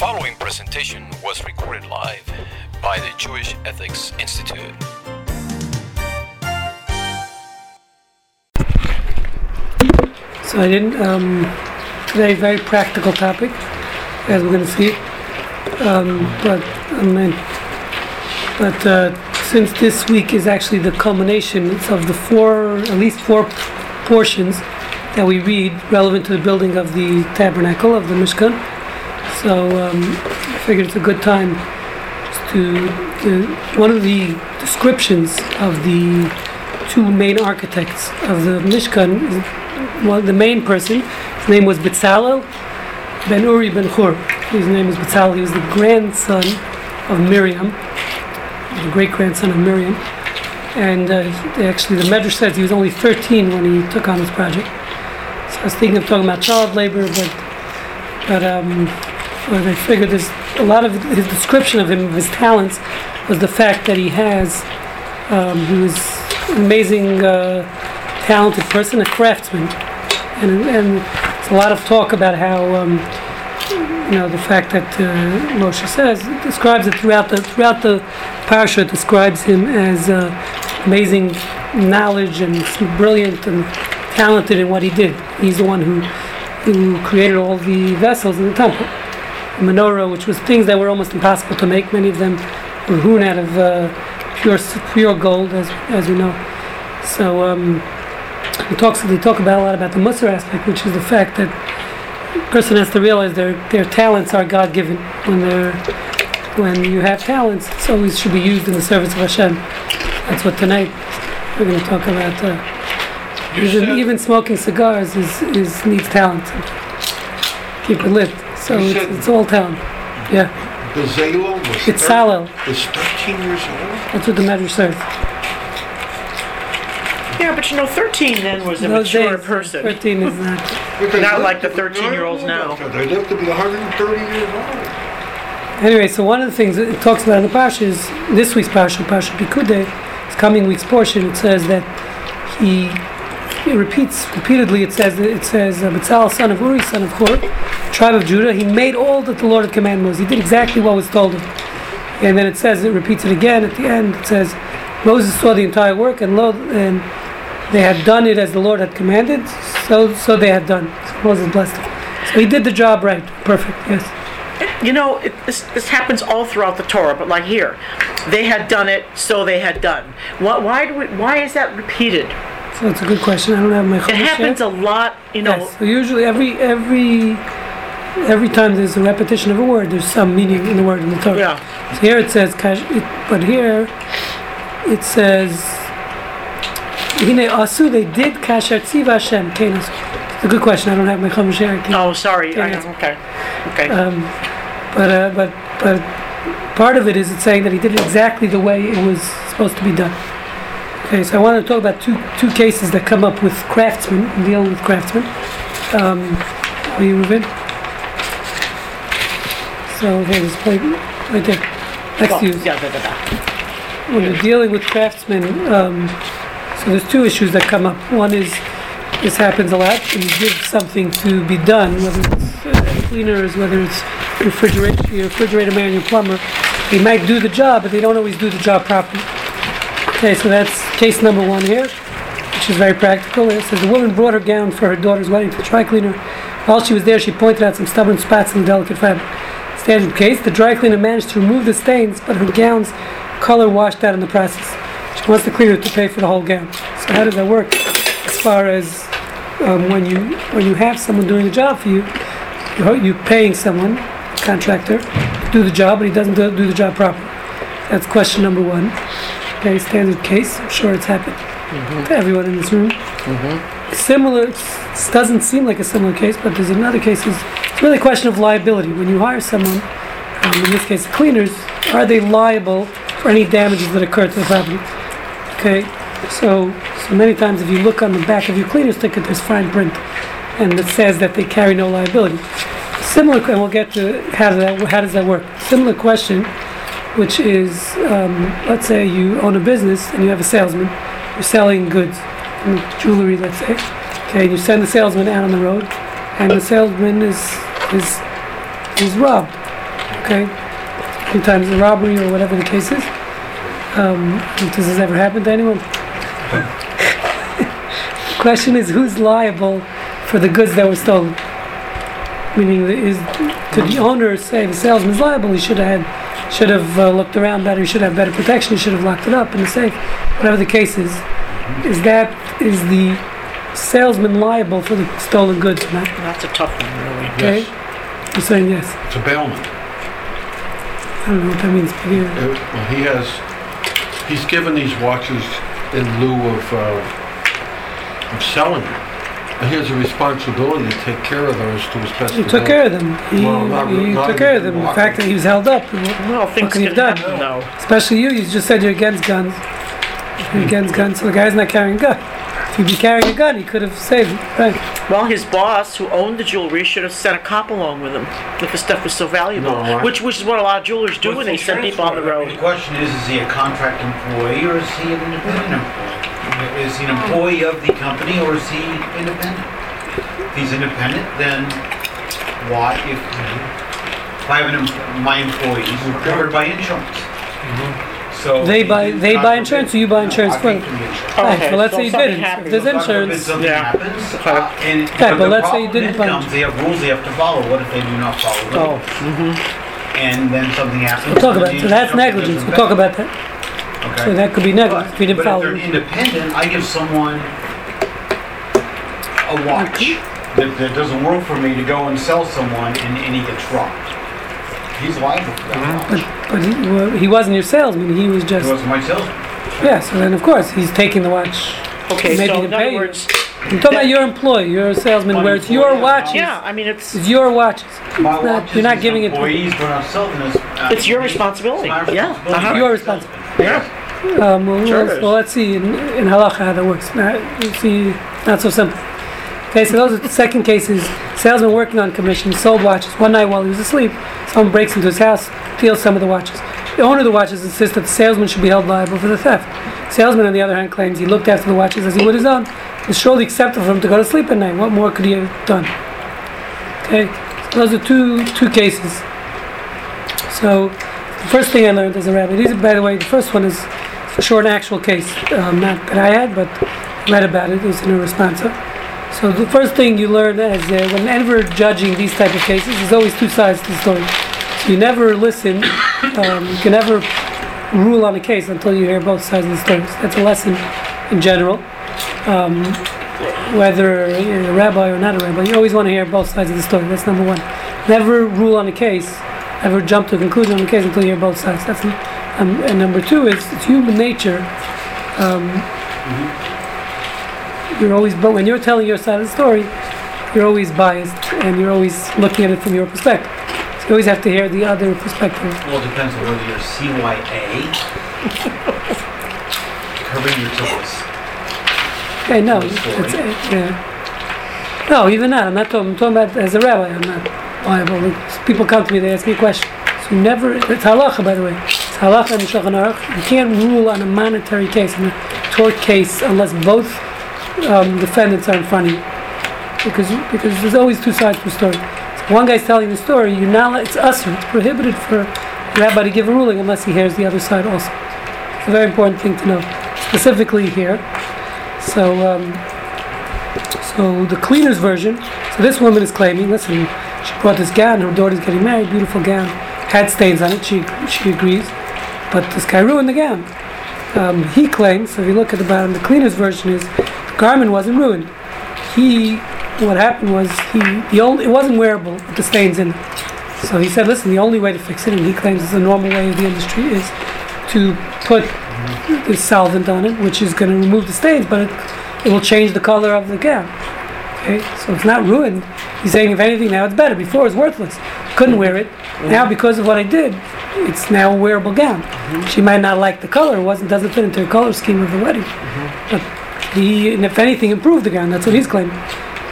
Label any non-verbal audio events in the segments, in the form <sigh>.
following presentation was recorded live by the Jewish Ethics Institute. So I didn't. Um, today, very practical topic, as we're going to see. Um, but I mean, but uh, since this week is actually the culmination of the four, at least four portions that we read relevant to the building of the tabernacle of the Mishkan. So um, I figured it's a good time to, to one of the descriptions of the two main architects of the Mishkan. Well, the main person, his name was Bezalel ben Uri ben Hur. His name is Bezalel. He was the grandson of Miriam, the great grandson of Miriam. And uh, actually, the Medrash says he was only 13 when he took on this project. So I was thinking of talking about child labor, but but um, but I figured there's a lot of his description of him, of his talents, was the fact that he has um, he was an amazing, uh, talented person, a craftsman, and and there's a lot of talk about how. Um, you know the fact that uh, Moshe says describes it throughout the throughout the parsha describes him as uh, amazing knowledge and brilliant and talented in what he did. He's the one who who created all the vessels in the temple. Menorah, which was things that were almost impossible to make, many of them were hewn out of uh, pure pure gold, as as we know. So um, he talks. They talk about a lot about the Musar aspect, which is the fact that a person has to realize their their talents are God given. When they're when you have talents, it always should be used in the service of Hashem. That's what tonight we're going to talk about. Uh, even, even smoking cigars is, is needs talent. Keep it lit. So it's, said- it's all talent. Yeah, Bezalel was it's thir- Salel. was 13 years old. That's what the Medrash says. Yeah, but you know, 13 then was a Those mature days, person. 13 is not. Because Not they- like the 13-year-olds now. They live to be 130 years old. Anyway, so one of the things that it talks about in the Parsha is this week's Parsha, Parsha Pikude, this coming week's portion, it says that he, it repeats repeatedly, it says, it says, uh, Betzal, son of Uri, son of Hur, tribe of Judah, he made all that the Lord had commanded Moses. He did exactly what was told him. And then it says, it repeats it again at the end, it says, Moses saw the entire work and lo, and they had done it as the Lord had commanded, so so they had done. So Moses blessed them. So he did the job right. Perfect, yes. You know, it, this, this happens all throughout the Torah, but like here, they had done it, so they had done. Why, why, do we, why is that repeated? So that's a good question. I don't have my It Chumash yet. happens a lot, you know. Yes. So usually every every every time there's a repetition of a word, there's some meaning in the word in the Torah. Yeah. So here it says, but here it says, Hine asu, they did kasher tziva Hashem. It's a good question. I don't have my Chumash Oh, sorry. I, okay. Okay. Um, but uh, but but part of it is it's saying that he did it exactly the way it was supposed to be done. Okay, so I want to talk about two two cases that come up with craftsmen dealing with craftsmen. Um, are you Reuven? So okay, this plate right there next to you. yeah, da, da, da. When you're dealing with craftsmen, um, so there's two issues that come up. One is this happens a lot. When you give something to be done, whether it's uh, cleaners, whether it's refrigerator, your refrigerator man, your plumber, they might do the job, but they don't always do the job properly. Okay, so that's case number one here, which is very practical. It says the woman brought her gown for her daughter's wedding to the dry cleaner. While she was there, she pointed out some stubborn spots in the delicate fabric. Standard case, the dry cleaner managed to remove the stains, but her gown's color washed out in the process. She wants the cleaner to pay for the whole gown. So how does that work? As far as um, when you when you have someone doing a job for you, you're, you're paying someone, contractor, to do the job, but he doesn't do, do the job properly. That's question number one. Okay, standard case. I'm sure it's happened to everyone in this room. Similar, it doesn't seem like a similar case, but there's another case. Really a question of liability. When you hire someone, um, in this case cleaners, are they liable for any damages that occur to the property? Okay, so so many times if you look on the back of your cleaner's ticket, there's fine print, and it says that they carry no liability. Similar, and we'll get to how does that how does that work. Similar question, which is um, let's say you own a business and you have a salesman, you're selling goods, jewelry, let's say. Okay, you send the salesman out on the road, and the salesman is is is robbed. Okay, sometimes a robbery or whatever the case is. Um, this ever happened to anyone. <laughs> Question is, who's liable for the goods that were stolen? Meaning, is could the owner say the salesman's liable? He should have had, should have uh, looked around better. He should have better protection. He should have locked it up in the safe. Whatever the case is, is that is the salesman liable for the stolen goods? or Not That's a tough one, really. okay. Yes. You're saying yes. It's a bailment. I don't know what that means. but yeah. Uh, well, He has, he's given these watches in lieu of, uh, of selling them. And he has a responsibility to take care of those to his best He took care of them. He, Well, not- he not took care of them. The fact that he was held up, Well, things can you can done? happen, though. especially you, you just said you're against guns. You're against guns, so the guy's not carrying a gun. If he'd be carrying a gun, he could have saved it. Right. Well, his boss, who owned the jewelry, should have sent a cop along with him if the stuff was so valuable. No, I- which, which is what a lot of jewelers do when they the send people on the road. The question is, is he a contract employee or is he an independent employee? Is he an employee of the company or is he independent? If he's independent, then why, if, if I have an, em- my employees are covered by insurance. Mm-hmm. So. They buy- they buy insurance or you buy insurance I for them? the. Right, Okay, so let's so say you something didn't. If happens. there's insurance, Something Yeah. happens, Okay. uh, and. Okay, but the let's say you problem didn't then buy comes, They have rules they have to follow, what if they do not follow them? Oh, And then something happens. we'll talk about the it. So that's negligence. We'll talk about that. Okay. So that could be negligence if you didn't But follow. if they're independent, I give someone a watch that, that doesn't work for me to go and sell someone and, and he gets robbed. He's liable for that watch. But he, well, he wasn't your salesman. He was just. He just wasn't my salesman. yeah. So then, of course, he's taking the watch. okay. Maybe so to in pay other you. words, I'm talking about your employee. You're a salesman where it's your Unemployed, watches. yeah. I mean, it's It's your watches. My It's not- watch you're not is giving it to- employees, but I'm selling this. uh, It's your responsibility. my Yeah, responsibility. uh-huh. Your responsibility. yeah. Um, well, Sure let's, it well, let's see in, in halacha how that works. Not, you see, not so simple. Okay, so those are the second cases. Salesman working on commission sold watches. One night while he was asleep, someone breaks into his house, steals some of the watches. The owner of the watches insists that the salesman should be held liable for the theft. Salesman, on the other hand, claims he looked after the watches as he would his own. It's surely acceptable for him to go to sleep at night. What more could he have done? Okay, so those are two two cases. So the first thing I learned as a rabbi, these by the way, the first one is for sure an actual case, um, not that I had, but read about it. It was in a responsa. So the first thing you learn is uh, whenever judging these type of cases, there's always two sides to the story. So you never listen, um, you can never rule on a case until you hear both sides of the story. So that's a lesson in general. Um, whether you're a rabbi or not a rabbi, you always want to hear both sides of the story. That's number one. Never rule on a case, never jump to a conclusion on a case until you hear both sides. That's um, and number two is it's human nature. Um, You're always, but when you're telling your side of the story, you're always biased and you're always looking at it from your perspective. So you always have to hear the other perspective. Well, it depends on whether you're CYA. Covering your toes. Okay, no, it's, uh, yeah. No, even that. I'm not talking. I'm talking about as a rabbi. I'm not liable. People come to me. They ask me a question. So never. It's halacha, by the way. It's halacha the Shulchan Aruch. You can't rule on a monetary case, on a tort case, unless both um, defendants are in front of you. Because because there's always two sides to a story. So one guy's telling the story. You're not. It's assur. It's prohibited for a rabbi to give a ruling unless he hears the other side also. It's a very important thing to know, specifically here. So, um, so the cleaner's version. So this woman is claiming, listen, she brought this gown. Her daughter's getting married. Beautiful gown, had stains on it. She she agrees, but this guy ruined the gown. Um, he claims. So if you look at the bottom, the cleaner's version is garment wasn't ruined. He, what happened was he the only it wasn't wearable with the stains in it. So he said, listen, the only way to fix it, and he claims it's the normal way of the industry, is to put the solvent on it, which is going to remove the stains, but it, it will change the color of the gown. Okay, so it's not ruined. He's saying, if anything, now it's better. Before it was worthless. Couldn't wear it. Now, because of what I did, it's now a wearable gown. Mm-hmm. She might not like the color. It wasn't doesn't fit into her color scheme of the wedding. Mm-hmm. But he, and if anything, improved the gown. That's what he's claiming.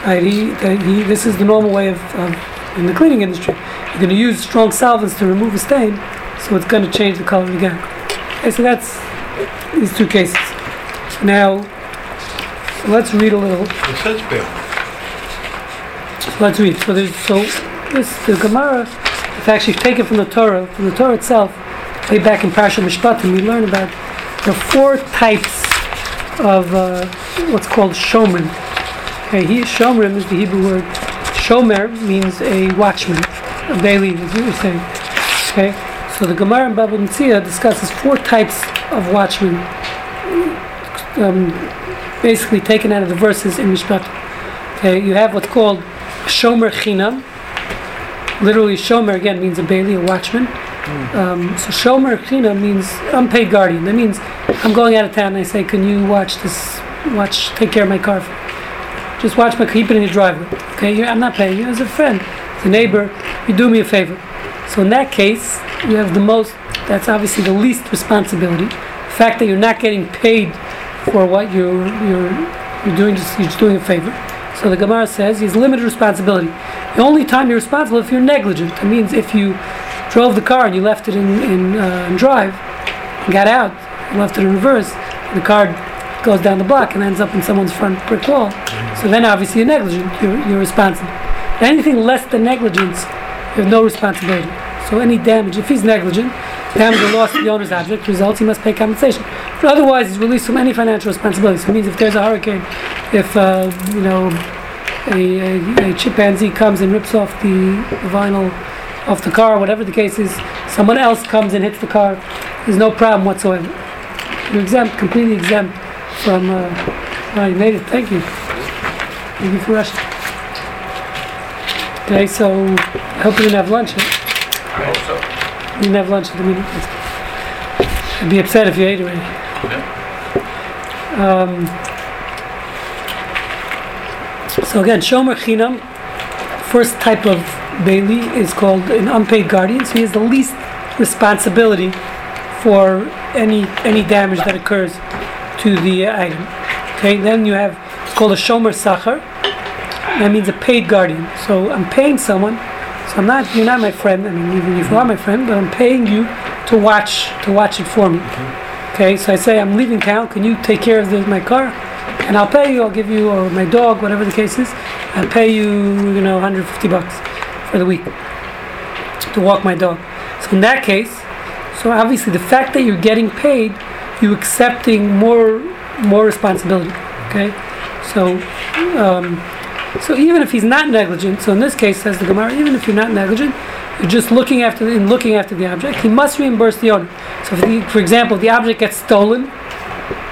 Right? He, that he, this is the normal way of, of in the cleaning industry. You're going to use strong solvents to remove a stain, so it's going to change the color of the gown. Okay, so that's these two cases. Now, let's read a little. It says. Let's read. So there's so this the Gemara It's actually taken from the Torah, from the Torah itself. Way back in Parsha Mishpatim, we learn about the four types of uh, what's called shomrim. Okay, he, shomrim is the Hebrew word. Shomer means a watchman, a bailee, as you were saying. Okay, so the Gemara in Baba Metzia discusses four types of watchmen, um, basically taken out of the verses in Mishpat. Okay, you have what's called Shomer Chinam. Literally, Shomer again means a bailee, a watchman. Um, so Shomer Chinam means unpaid guardian. That means I'm going out of town and I say, can you watch this, watch, take care of my car? Just watch my, keep it in your driveway. Okay, You're, I'm not paying you as a friend, as a neighbor. You do me a favor. So in that case, you have the most. That's obviously the least responsibility. The fact that you're not getting paid for what you're you're you're doing, just you're just doing a favor. So the Gemara says he's limited responsibility. The only time you're responsible if you're negligent. That means if you drove the car and you left it in in, uh, in drive, got out, left it in reverse, the car goes down the block and ends up in someone's front brick wall. So then obviously you're negligent. You're, you're responsible. Anything less than negligence, you have no responsibility. So any damage, if he's negligent, damage or loss to the owner's object results, he must pay compensation. But otherwise, he's released from any financial responsibility. So it means if there's a hurricane, if uh, you know a, a, a chimpanzee comes and rips off the vinyl off the car, whatever the case is, someone else comes and hits the car, there's no problem whatsoever. You're exempt, completely exempt from. Uh, you made it. Thank you. Thank you for rushing. Okay, so I hope you didn't have lunch. Huh? I hope so. You didn't have lunch at the meeting. I'd be upset if you ate already. Um, so again, Shomer Chinam, first type of Bailee is called an unpaid guardian. So he has the least responsibility for any any damage that occurs to the item. Okay, then you have it's called a Shomer Sachar. That means a paid guardian. So I'm paying someone. So I'm not you're not my friend. I mean, even if you are my friend, but I'm paying you to watch to watch it for me. Okay, so I say I'm leaving town. Can you take care of the, my car? And I'll pay you. I'll give you or my dog, whatever the case is. I'll pay you, you know, 150 bucks for the week to walk my dog. So in that case, so obviously the fact that you're getting paid, you're accepting more more responsibility. Okay, so um, so even if he's not negligent, so in this case says the Gemara, even if you're not negligent, you're just looking after in looking after the object, he must reimburse the owner. So the, for example, the object gets stolen,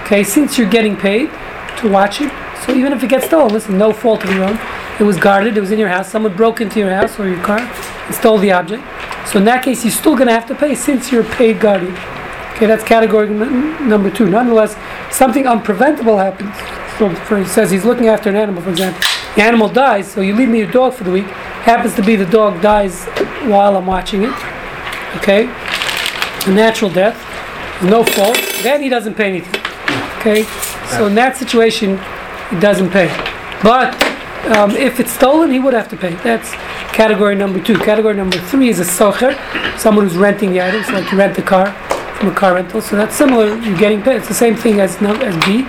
okay, since you're getting paid to watch it, so even if it gets stolen, listen, no fault of your own. It was guarded, it was in your house, someone broke into your house or your car and stole the object. So in that case, you're still going to have to pay since you're a paid guardian. Okay, that's category n- number two. Nonetheless, something unpreventable happens. So for, he says he's looking after an animal, for example. The animal dies, so you leave me your dog for the week. Happens to be the dog dies while I'm watching it. Okay, a natural death, no fault. Then he doesn't pay anything. Okay, so in that situation, he doesn't pay. But um, if it's stolen, he would have to pay. That's category number two. Category number three is a socher, someone who's renting the items, like you rent the car from a car rental. So that's similar. You're getting paid. It's the same thing as as B.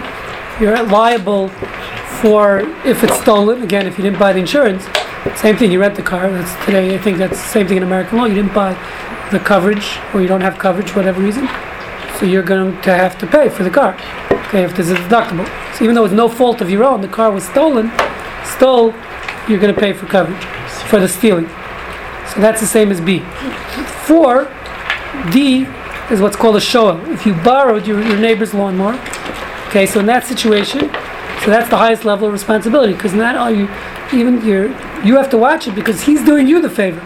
You're liable for if it's stolen. Again, if you didn't buy the insurance, same thing. You rent the car. That's today. I think that's the same thing in American law. You didn't buy the coverage, or you don't have coverage for whatever reason. So you're going to have to pay for the car. Okay, if there's a deductible. So even though it's no fault of your own, the car was stolen, stole, you're going to pay for coverage for the stealing. So that's the same as B. Four, D is what's called a shoel. If you borrowed your, your neighbor's lawnmower, okay, so in that situation, so that's the highest level of responsibility because not all you, even you you have to watch it because he's doing you the favor.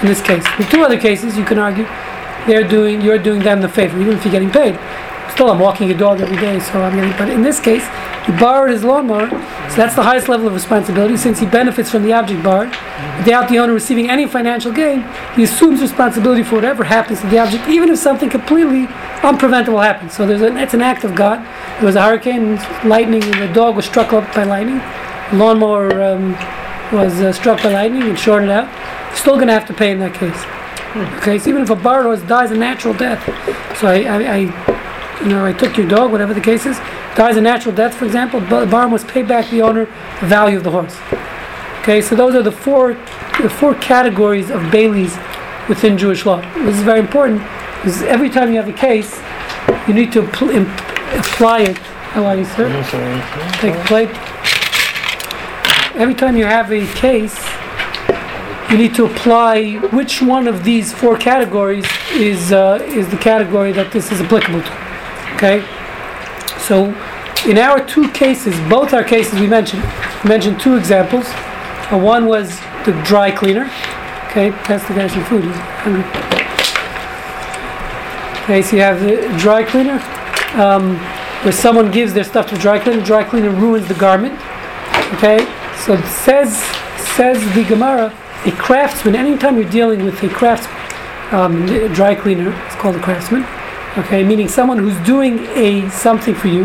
In this case, in two other cases, you can argue they're doing you're doing them the favor, even if you're getting paid. Still, I'm walking a dog every day, so I'm getting. But in this case, he borrowed his lawnmower, so that's the highest level of responsibility since he benefits from the object borrowed. Without the owner receiving any financial gain, he assumes responsibility for whatever happens to the object, even if something completely unpreventable happens. So there's an, it's an act of God. There was a hurricane, lightning, and the dog was struck up by lightning. The lawnmower um, was uh, struck by lightning and shorted out. You're still going to have to pay in that case. Okay, so even if a borrower dies a natural death, so I, I, I, you know, I took your dog, whatever the case is, dies a natural death, for example, the borrower must pay back the owner the value of the horse. Okay, so those are the four, the four categories of bailees within Jewish law. This is very important because every time you have a case, you need to pl- imp- apply it. How are you, sir? Take a plate. Every time you have a case, you need to apply which one of these four categories is uh, is the category that this is applicable to. Okay. So, in our two cases, both our cases we mentioned, we mentioned two examples. Uh, one was the dry cleaner. Okay, pass the guy some food. Okay, so you have the dry cleaner, um, where someone gives their stuff to dry cleaner. Dry cleaner ruins the garment. Okay, so it says says the Gemara, a craftsman. Anytime you're dealing with a craftsman, um, dry cleaner, it's called a craftsman. Okay, meaning someone who's doing a something for you,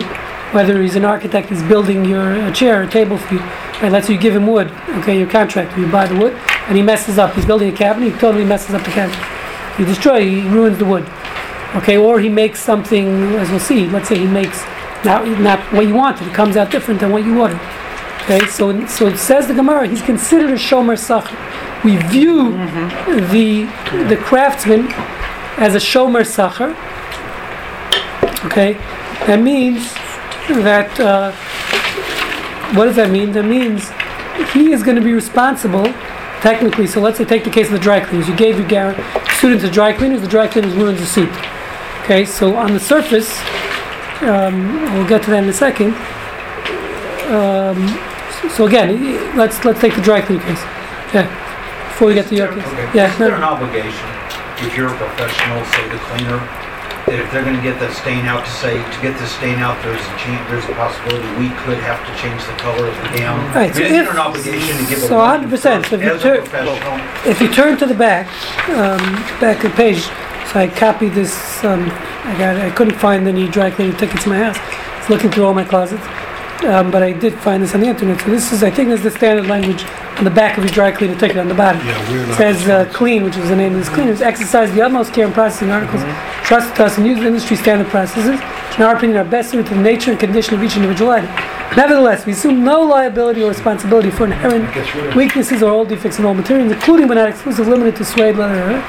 whether he's an architect, he's building your a chair, a table for you. Right, let's say you give him wood. Okay, your contractor, you buy the wood, and he messes up. He's building a cabinet, he totally messes up the cabinet. He destroys, he ruins the wood. Okay, or he makes something, as we'll see. Let's say he makes not not what you wanted. It comes out different than what you ordered. Okay, so so it says the Gemara, he's considered a shomer sachar. We view mm-hmm. the the craftsman as a shomer sachar. Okay, that means that uh, what does that mean? That means he is going to be responsible technically. So let's say take the case of the dry cleaners. You gave your gar- student to dry cleaners. The dry cleaners ruins the suit. Okay, so on the surface, um, we'll get to that in a second. Um, so again, let's let's take the dry cleaner case. Yeah. Before we get to your case. Okay. Yeah. Is there an obligation, if you're a professional, say the cleaner, if they're gonna get that stain out, to say, to get this stain out, there's a chan there's a possibility we could have to change the color of the gown? Right, so if- an obligation to give a so warning 100%, so if you as a tur- professional? If you turn to the back, um, back of the page, so I copied this. Um, I got. I couldn't find any dry cleaning tickets in my house. I was looking through all my closets, um, but I did find this on the internet. So this is, I think, this is the standard language on the back of your dry cleaner ticket on the bottom. Yeah, we're It not. says uh, clean, which is the name of this cleaners, exercise the utmost care in processing articles, trust to us and use industry standard processes, which in our opinion are best suited to the nature and condition of each individual item. Nevertheless, we assume no liability or responsibility for inherent Gets rid of it. weaknesses or all defects in all materials, including but not exclusive limited to suede, leather.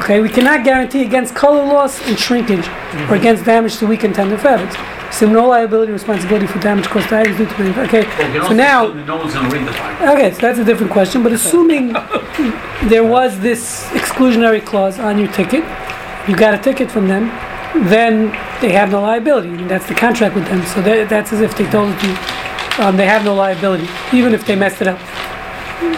Okay, we cannot guarantee against color loss and shrinkage or against damage to weak and tender fabrics. Assume no liability responsibility for damage caused to items due to manufacturing. Okay, Well, so now. No one's gonna read the fine. Okay, so that's a different question, but assuming there was this exclusionary clause on your ticket, you got a ticket from them, then they have no liability, and that's the contract with them, so that, that's as if they told you, um, they have no liability, even if they messed it up.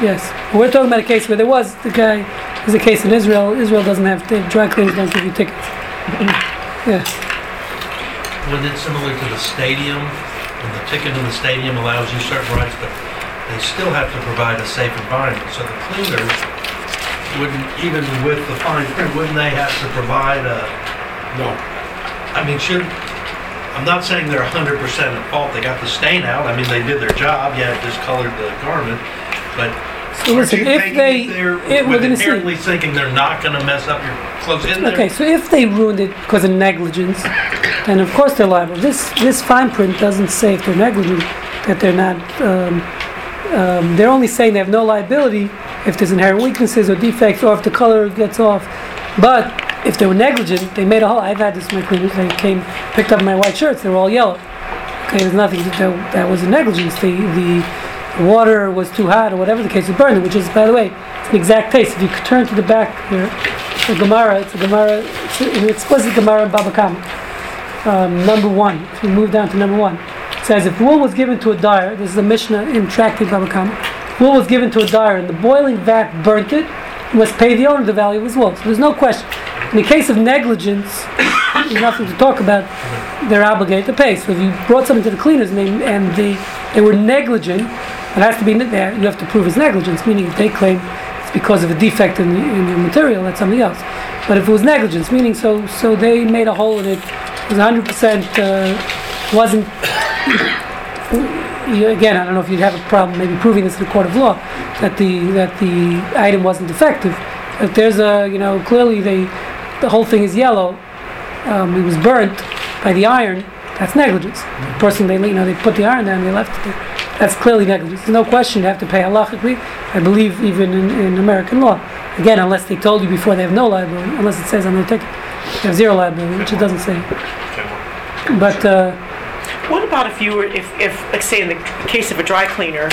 Yes, we're talking about a case where there was, the guy, there's a case in Israel, Israel doesn't have, the dry cleaners don't give you tickets. <laughs> Yeah, When it's similar to the stadium, and the ticket in the stadium allows you certain rights, but they still have to provide a safe environment. So the cleaners wouldn't, even with the fine print, wouldn't they have to provide a, No. I mean, should, I'm not saying they're hundred percent at fault, they got the stain out, I mean, they did their job, yeah, it discolored the garment, but so aren't listen, you if taking they, it there it, we're with gonna see. inherently thinking they're not gonna mess up your clothes in there? Okay, so if they ruined it because of negligence, then of course they're liable. This this fine print doesn't say if they're negligent that they're not. Um, um, they're only saying they have no liability if there's inherent weaknesses or defects or if the color gets off. But if they were negligent, they made a hole. I've had this in my cleaners. They came, picked up my white shirts. They were all yellow. Okay, there's nothing that, that was a negligence. The, the water was too hot or whatever the case, burned it, which is, by the way, it's an exact case. If you turn to the back here, the Gemara, it's a Gemara, it's an explicit Gemara in Baba Kama. Um, number one, if you move down to number one, it says if wool was given to a dyer, this is a Mishnah in Tractate Baba Kama, wool was given to a dyer and the boiling vat burnt it, he must pay the owner the value of his wool. So there's no question. In the case of negligence, <coughs> there's nothing to talk about. They're obligated to pay. So if you brought something to the cleaners and they, and they, they were negligent, it has to be there. You have to prove it's negligence, meaning if they claim because of a defect in the, in the material, that's something else. But if it was negligence, meaning so so they made a hole in it, it was 100% uh, wasn't. <coughs> Again, I don't know if you'd have a problem maybe proving this in a court of law that the that the item wasn't defective. If there's a you know clearly they the whole thing is yellow, um, it was burnt by the iron. That's negligence. The person they you know they put the iron down, they left it there. That's clearly negligence. There's no question you have to pay halachically. I believe even in, in American law. Again, unless they told you before they have no liability, unless it says on their ticket they have zero liability, which it doesn't say. But uh, What about if you were, if, if, like say in the case of a dry cleaner,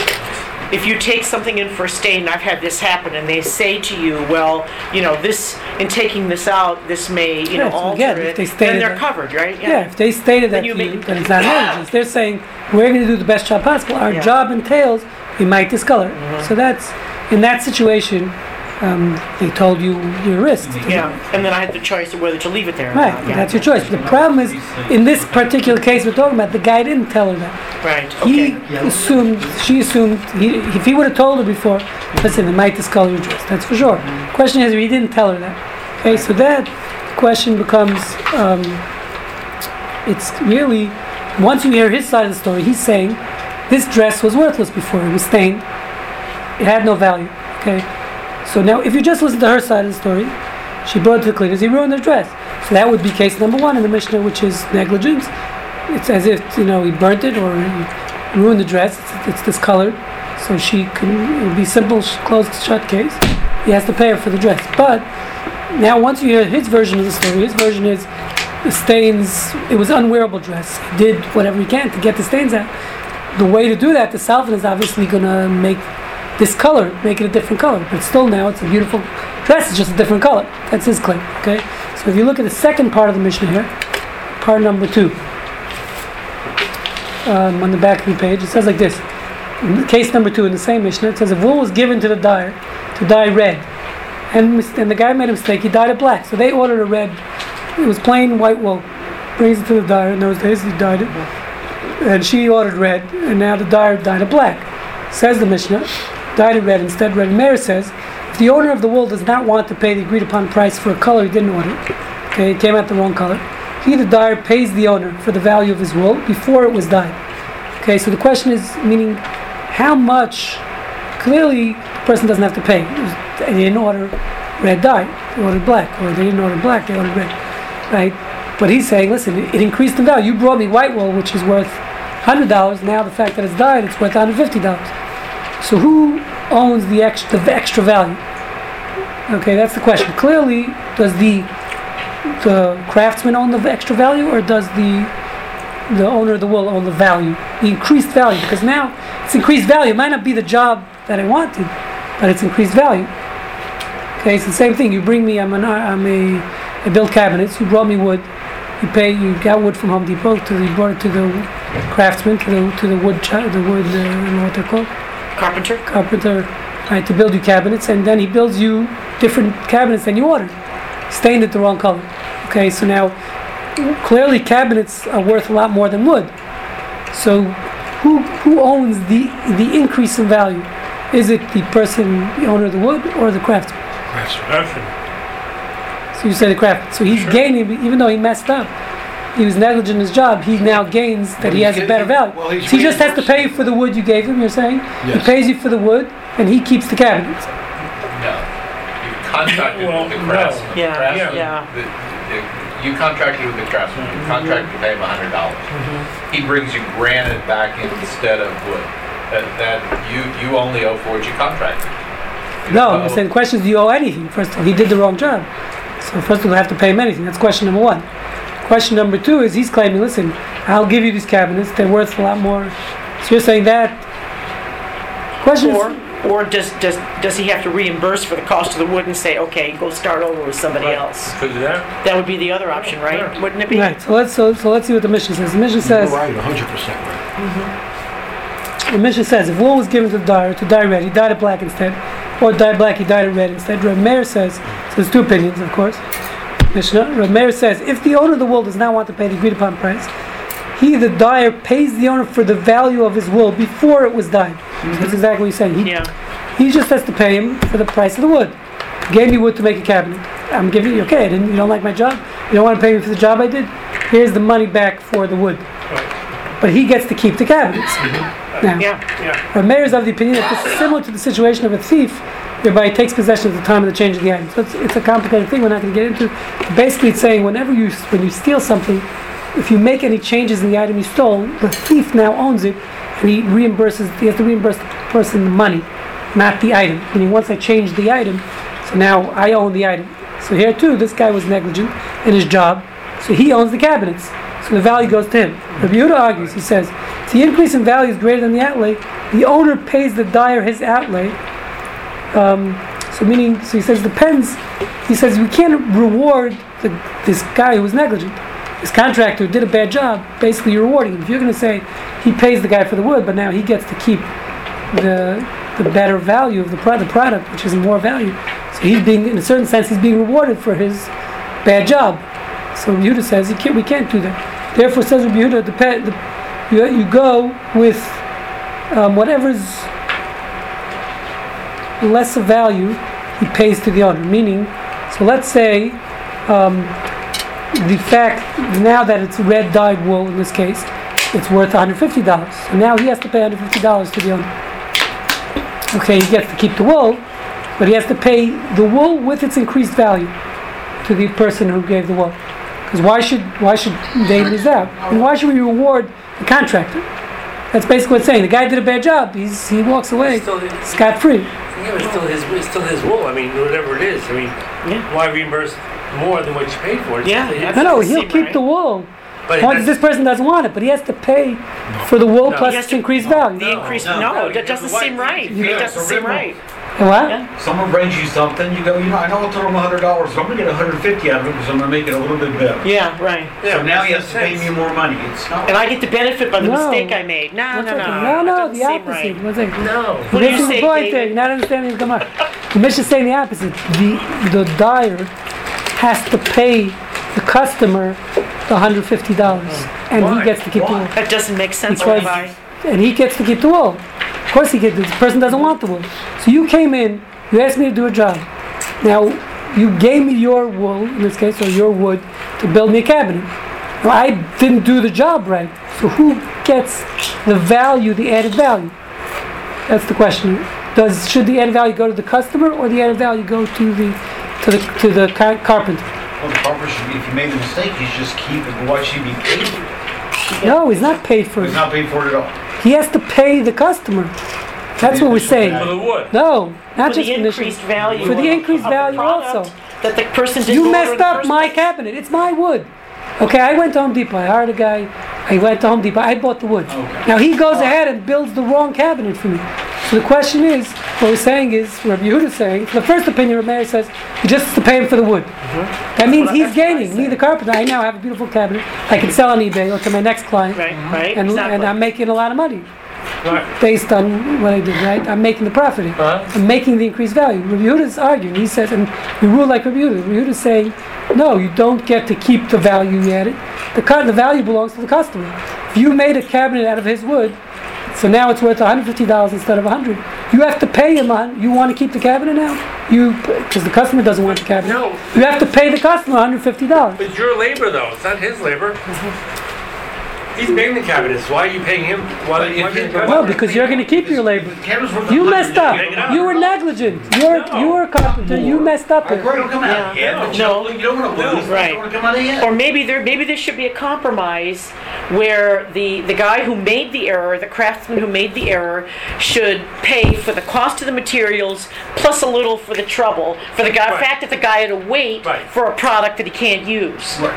if you take something in for a stain, I've had this happen, and they say to you, well, you know, this, in taking this out, this may, you know, Yeah, so alter if it, they then they're that- covered, right? yeah, if they stated that Then you then it's not negligence. They're saying we're going to do the best job possible. Our Yeah. job entails we might discolor. Mm-hmm. So that's in that situation. Um, they told you your risk. Yeah, and then I had the choice of whether to leave it there or Right, not. Yeah. that's your choice. The problem is, in this particular case we're talking about, the guy didn't tell her that. Right, He okay. assumed, she assumed, he, if he would have told her before, listen, it might discolor your dress, that's for sure. Question is, he didn't tell her that. Okay, so that question becomes, um, it's really, once you hear his side of the story, he's saying, this dress was worthless before, it was stained, it had no value, okay? So now, if you just listen to her side of the story, she brought the cleaners, he ruined her dress. So that would be case number one in the Mishnah, which is negligence. It's as if, you know, he burnt it or he ruined the dress, it's, it's discolored. So she can, it would be simple, closed, shut case. He has to pay her for the dress. But now, once you hear his version of the story, his version is the stains, it was unwearable dress. He did whatever he can to get the stains out. The way to do that, the solvent is obviously going to make this color, make it a different color. But still now it's a beautiful dress, it's just a different color. That's his claim, okay? So if you look at the second part of the Mishnah here, part number two, um, on the back of the page, it says like this. Case number two in the same Mishnah, it says, if wool was given to the dyer to dye red, and, mis- and the guy made a mistake, he dyed it black. So they ordered a red, it was plain white wool. Brings it to the dyer, in those days he dyed it. And she ordered red, and now the dyer dyed it black. Says the Mishnah, dyed red instead. Reb Meir says, if the owner of the wool does not want to pay the agreed upon price for a color he didn't order, okay, it came out the wrong color, he, the dyer, pays the owner for the value of his wool before it was dyed. Okay, so the question is, meaning, how much? Clearly, the person doesn't have to pay. They didn't order red dye, they ordered black, or they didn't order black, they ordered red, right? But he's saying, listen, it, it increased in value. You brought me white wool, which is worth hundred dollars. Now the fact that it's dyed, it's worth hundred fifty dollars. So who owns the extra, the extra value? Okay, that's the question. Clearly, does the the craftsman own the extra value, or does the the owner of the wool own the value, the increased value? Because now it's increased value. It might not be the job that I wanted, but it's increased value. Okay, it's the same thing. You bring me, I'm an, I'm a, I build cabinets. You brought me wood. You pay, you got wood from Home Depot. To you brought it to the craftsman, to the to the wood, the wood, uh, what they're called Carpenter? carpenter right, to build you cabinets, and then he builds you different cabinets than you ordered. Stained it the wrong color. Okay, so now clearly cabinets are worth a lot more than wood. So who who owns the the increase in value? Is it the person, the owner of the wood, or the craftsman? Craftsman. So you say the craft. So he's gaining, even though he messed up. He was negligent in his job. He now gains that he has a better value. well, he's so he just has to pay for the wood you gave him. You're saying he pays you for the wood, and he keeps the cabinets. No. You contracted with the craftsman. No. Yeah, Craftsman, yeah. the- the- You contracted with the craftsman, you mm-hmm. contracted to pay him hundred dollars. Mm-hmm. He brings you granite back instead of wood. That, that, you, you only owe for what you contracted. You No, I'm owe- saying the question is, do you owe anything? First of all, he did the wrong job. So first of all, you have to pay him anything. That's question number one. Question number two is he's claiming, listen, I'll give you these cabinets. They're worth a lot more. So you're saying that. Question Or, is, or does, does, does he have to reimburse for the cost of the wood and say, okay, go start over with somebody else? Could do that. That would be the other option, right? Wouldn't it be? right. So let's so, so let's see what the Mishnah says. The Mishnah You're says right, hundred percent right. Mm-hmm. the Mishnah says if wool was given to the dyer to dye red, he dyed it black instead, or dye black, he dyed it red instead. Reb Meir says so. There's two opinions, of course. Mishnah. Reb Meir says if the owner of the wool does not want to pay the agreed upon price, he, the dyer, pays the owner for the value of his wool before it was dyed. So that's exactly what he's saying. He, Yeah, he just has to pay him for the price of the wood. Gave me wood to make a cabinet. I'm giving you okay. You don't like my job. You don't want to pay me for the job I did. Here's the money back for the wood. But he gets to keep the cabinets. Mm-hmm. Now, yeah. our Meir is of the opinion that this is similar to the situation of a thief, whereby he takes possession at the time of the change of the item. So it's, it's a complicated thing. We're not going to get into. Basically, it's saying whenever you when you steal something, if you make any changes in the item you stole, the thief now owns it, and he reimburses, he has to reimburse the person the money, not the item. Meaning, once I change the item, so now I own the item. So here too, this guy was negligent in his job, so he owns the cabinets. So the value goes to him. Rabbi Yehuda argues, he says, if the increase in value is greater than the outlay, the owner pays the dyer his outlay. Um, so meaning, so he says depends. He says we can't reward the, this guy who was negligent. This contractor who did a bad job. Basically, you're rewarding him. If you're going to say he pays the guy for the wood, but now he gets to keep the the better value of the, the product, which is more value. So he's being, in a certain sense, he's being rewarded for his bad job. So Yehuda says you can't, we can't do that. Therefore, says Yehuda, depend, the, you, you go with um, whatever's less of value he pays to the owner. Meaning, so let's say um, the fact now that it's red dyed wool in this case, it's worth $150. So now he has to pay $150 to the owner. Okay, he gets to keep the wool, but he has to pay the wool with its increased value to the person who gave the wool. Because why should why should they lose out? And why should we reward the contractor? That's basically what it's saying. The guy did a bad job. He's he walks away scot free. But still his, it's still his wool. I mean, whatever it is. I mean, Yeah. why reimburse more than what you paid for it? It's Yeah, still his- No, no, he'll seem keep right. the wool. But Once that's- this person doesn't want it, but he has to pay for the wool No. plus He has its to- increased The value. increase, No. no, that doesn't seem right. Yeah, It doesn't seem right. What? Yeah. Someone brings you something, you go, you know, I know I told him a hundred dollars, so I'm gonna get a hundred fifty out of it because I'm gonna make it a little bit better. Yeah, right. Yeah, So now he has makes to pay me more money. It's not. And I get the benefit by the No. mistake I made. No, One no, no. second. No, no, the doesn't seem opposite. right. One second. No. What do This is the say, point there. David? You're not understanding the Gemara. The Mishnah is saying the opposite. The the dyer has to pay the customer the hundred fifty dollars, and Why? he gets to keep the Why? wool. That doesn't make sense, Because- Levi. And he gets to keep the wool. Of course, he gets. The person doesn't want the wool. So you came in. You asked me to do a job. Now you gave me your wool in this case, or your wood, to build me a cabinet. Now, I didn't do the job right. So who gets the value, the added value? That's the question. Does should the added value go to the customer or the added value go to the to the to the car- carpenter? Well, the carpenter should be, if you made a mistake, you should just keep it, why should he be paid? No, he's not paid for He's it. He's not paid for it at all. He has to pay the customer. That's what we're saying. For the wood. No, not For just the increased value. For the increased of the value product also. That the person didn't You messed up my place. cabinet. It's my wood. Okay, I went to Home Depot. I hired a guy. I went to Home Depot. I bought the wood. Okay. Now he goes ahead and builds the wrong cabinet for me. So the question is, what we're saying is, what Yehuda is saying, the first opinion of Meir says, he just to pay him for the wood. That means Well, he's that's what I gaining. Me, the carpenter, I now have a beautiful cabinet. I can sell on eBay or to my next client. Right, right, And, exactly. and I'm making a lot of money Right. based on what I did, right? I'm making the profit. Uh-huh. I'm making the increased value. Rabbi Yehuda's arguing. He says, and we rule like Rabbi Yehuda. Rabbi Yehuda's saying, no, you don't get to keep the value you added. The, the value belongs to the customer. If you made a cabinet out of his wood, so now it's worth $150 instead of 100 you have to pay him on, you want to keep the cabinet now? You, because the customer doesn't want the cabinet. No. You have to pay the customer $150. It's your labor though. It's not his labor. Mm-hmm. He's making the cabinets. Why are you paying him? Why, But if why you- paying Well, because you're going to keep your labor. The cabinet's worth You messed up. Take it out. You were negligent. You're, No. you were a carpenter. You messed up I here. agree, it'll come out Yeah. ahead, No. you don't wanna lose, Right. don't wanna come out. Or maybe there, maybe there should be a compromise where the, the guy who made the error, the craftsman who made the error, should pay for the cost of the materials plus a little for the trouble, for the guy, Right. fact that the guy had to wait Right. for a product that he can't use. Right.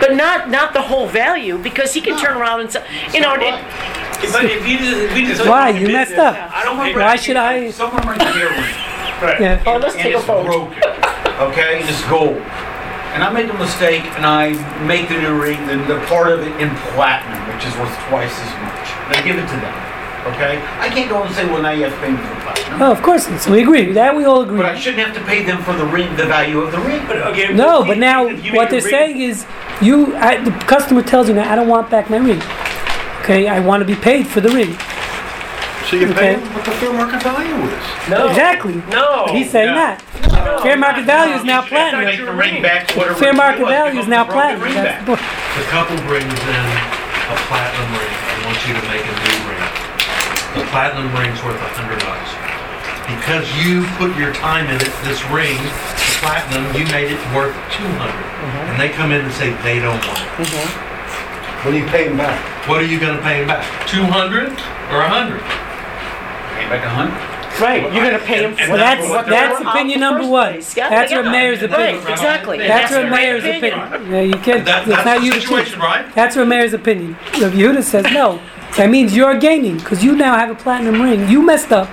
But not, not the whole value, because he can No. turn around and say, you know, not it. But if you just, if we just Why? You messed up. I don't pay. Why should I? Someone brings a earring, Right. Yeah. oh, let's and take a it's vote. broken, okay, and it's gold. And I make a mistake and I make the earring, then the part of it in platinum, which is worth twice as much. And I give it to them, okay? I can't go and say, well, now you have to pay me for the platinum. Oh, of course. So we agree. That we all agree. But I shouldn't have to pay them for the ring, the value of the ring. But okay. No, if but you- now if you what they're a saying is, you, I, the customer tells you now, I don't want back my ring. Okay, I want to be paid for the ring. So you Okay. pay him what the fair market value is. No. Exactly. No. He's saying no. that. Fair market value is now It's not platinum. Take the ring back to whatever Fair market value is now platinum. ring That's the book. The couple brings in a platinum ring and wants you to make a new ring. The platinum ring's worth a hundred bucks. Because you put your time in it, this ring, the platinum, you made it worth two hundred. Mm-hmm. And they come in and say they don't want it. Mm-hmm. When you pay him back. What are you gonna pay them back? Two hundred? or a hundred. Pay back a hundred. Right, you're gonna pay him And- for and Well, that's that's, what what that's opinion number one. Yeah, That's yeah. a mayor's Right, opinion. exactly. That's the a right mayor's opinion. opinion. Yeah, you can't, That, it's not that's you the to choose. situation, right? That's where mayor's opinion. Rav Yehuda says no. That means you're gaining because you now have a platinum ring. You messed up.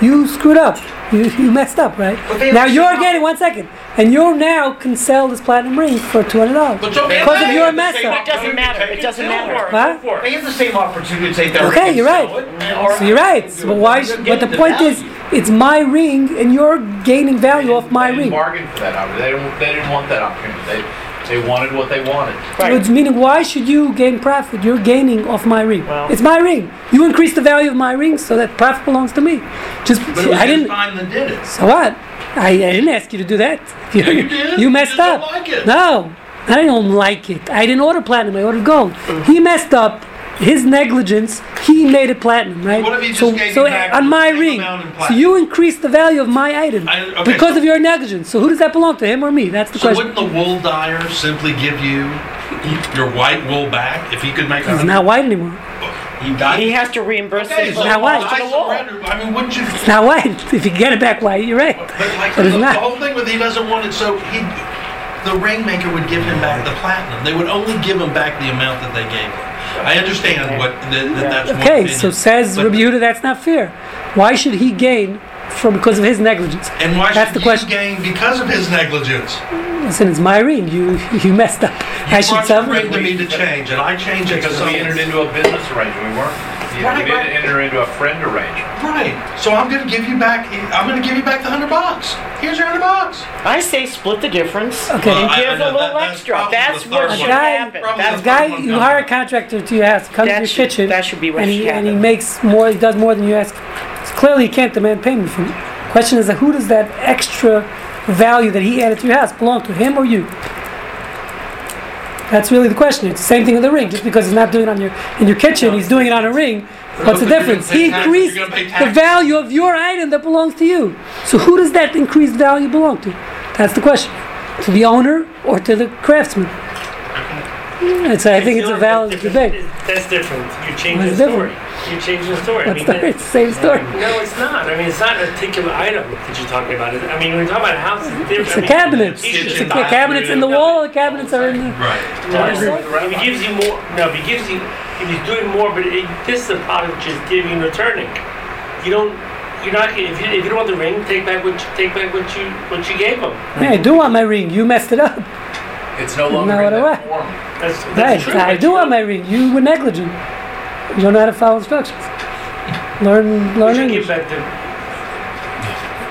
You screwed up. You, you messed up, right? But Now you're getting one second, and you now can sell this platinum ring for two hundred dollars because of pay your the mess up. It doesn't matter, it doesn't matter. Huh? They have the same opportunity to take that. Okay, ring you're right. sell it, So you're right. So, but why? But the Getting point is, it's my ring, and you're gaining value off my They didn't ring. bargain for that opportunity. They didn't, they didn't want that opportunity. They, they wanted what they wanted. Right. Which meaning, why should you gain profit? You're gaining off my ring. Well- it's my ring. You increase the value of my ring, so that profit belongs to me. Just But it was I didn't. fine that did it. So what? I, I didn't ask you to do that. <laughs> You, you did. You You messed just don't up. like it. No, I don't like it. I didn't order platinum. I ordered gold. Mm. He messed up. His negligence. He made it platinum, right? What if he just so, gave so back on my ring, so you increased the value of my item I- okay, because so- of your negligence. So who does that belong to? Him or me? That's the So question. wouldn't the wool dyer simply give you your white wool back if he could make a It's not white anymore. He He has to reimburse Okay, him so not the white. I to the wall. surrender. I mean, wouldn't you? It's not white. <laughs> If you get it back white, you're right. But like But the, it's the whole thing with he doesn't want it, so he, the ring maker would give him back the platinum. They would only give him back the amount that they gave him. I understand what that, that that's one Okay, opinion, so says but- Rabbi Yehuda, that's not fair. Why should he gain from because of his negligence? And why That's should the you question. gain because of his negligence? Listen, it's my ring. You <laughs> you messed up. You I should brought sell your ring it. to me to change, and I changed it to Because we entered something. into a business arrangement. We weren't, you know, Right, we right. didn't enter into a friend arrangement. Right. So I'm going to give you back. I'm going to give you back the hundred bucks. Here's your hundred bucks. I say split the difference Okay. Well, I- give I a know little that- extra. probably That's the what third should one. happen. Probably That's This guy, you comes hire a contractor to your house, comes to your should- kitchen, that should be what and should he and he makes more. He does more than you ask. So clearly, he can't demand payment from you. Question is, who does that extra value that he added to your house belong to, him or you? That's really the question. It's the same thing with the ring. Just because he's not doing it on your in your kitchen, he's doing it on a ring. What's the difference? He taxes, increased you're gonna pay the value of your item that belongs to you. So who does that increased value belong to? That's the question. To the owner or to the craftsman? It's, I think it's a valid debate. That's different. You're changing What's the different? Story. You're changing the story. I mean, the, that- it's the same story. no, it's not. I mean, it's not a particular item that you're talking about. I mean, when you're talking about a house, it's different. It's I the mean, cabinets. kitchen, It's the cabinets in the wall. The cabinets are in the. Right. No, if he gives you more, no, if he gives you, if he's doing more, but it, this is a product which is giving and returning. You don't, you're not, if you, if you don't want the ring, take back what, you, take back what you, what you gave him. Hey, I do want my ring. You messed it up. It's no longer No, in what that do form. That's, Right. true. I do want my ring. You were negligent. You don't know how to follow instructions. Learn, You learn should English. give back the,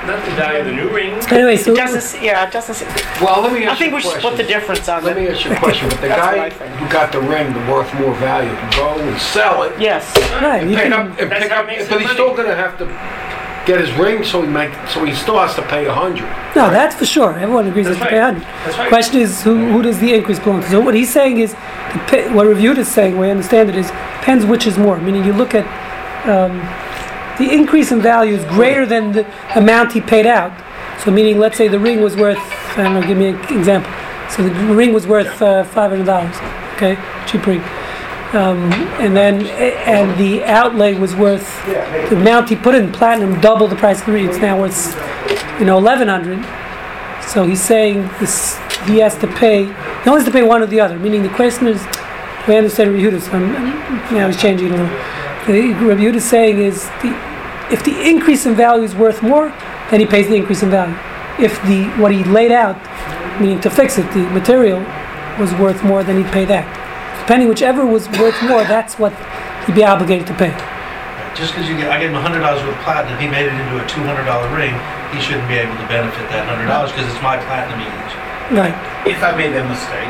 not the value of the new ring. Anyway, so It doesn't, yeah, it doesn't, Well, let me I ask think we a should split the difference on Let me it. ask you a question. <laughs> But the That's what guy I think. who got the ring the worth more value can go and sell it Yes. right, and you pick can, up and That's pick how up, makes but he's money. still gonna have to get his ring, so he make so he still has to pay a hundred. no, that's for sure. Everyone agrees That's that you pay right. 100. That's right. Question is, who, who does the increase belong to? So what he's saying is, the pa- what reviewed is saying, we understand it is, depends which is more. Meaning you look at um, the increase in value is greater than the amount he paid out. So meaning, let's say the ring was worth, I don't know, give me an example. So the ring was worth uh, $500, okay, cheap ring. Um, and then, and the outlay was worth, the amount he put in platinum double the price of the ring. It's now worth, you know, 1100 so he's saying this, he has to pay, he only has to pay one or the other, meaning the question is, we understand Rabbi Yehuda, so I'm, I'm- now he's changing it a little. The, Rabbi Yehuda is saying is, the, if the increase in value is worth more, then he pays the increase in value. If the, what he laid out, meaning to fix it, the material was worth more, then he'd pay that. Depending whichever was worth more, that's what he'd be obligated to pay. Just because you get, I gave him a hundred dollars worth of platinum, he made it into a two hundred dollar ring. He shouldn't be able to benefit that hundred dollars because it's my platinum he used. Right, If I made that mistake,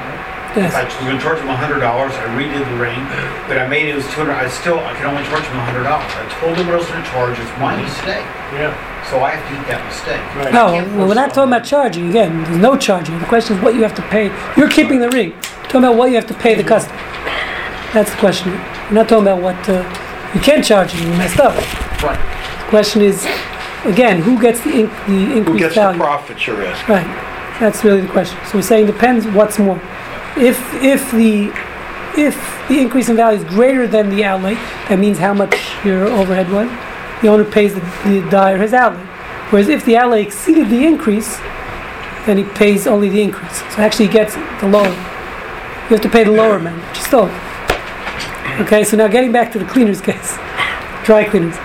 if I yes. was gonna charge him hundred dollars, I redid the ring, but I made it was two hundred, I still, I can only charge him hundred dollars. I told him what I was gonna charge, it's my mistake, Yeah. so I have to eat that mistake. Right. No, well, we're not talking about charging, again, there's no charging. The question is what you have to pay. You're keeping the ring. We're Talking about what you have to pay the customer. That's the question. We're not talking about what, uh, you can't charge him, you messed up. Right. The question is, again, who gets the, in- the Who increased gets the value? profits you're asking? Right, that's really the question. So we're saying depends what's more. If, if the if the increase in value is greater than the outlay, that means how much your overhead was, the owner pays the, the dyer his outlay. Whereas if the outlay exceeded the increase, then he pays only the increase. So actually he gets the lower. You have to pay the lower amount, which is still. Okay, so now getting back to the cleaner's <laughs> case, dry cleaners.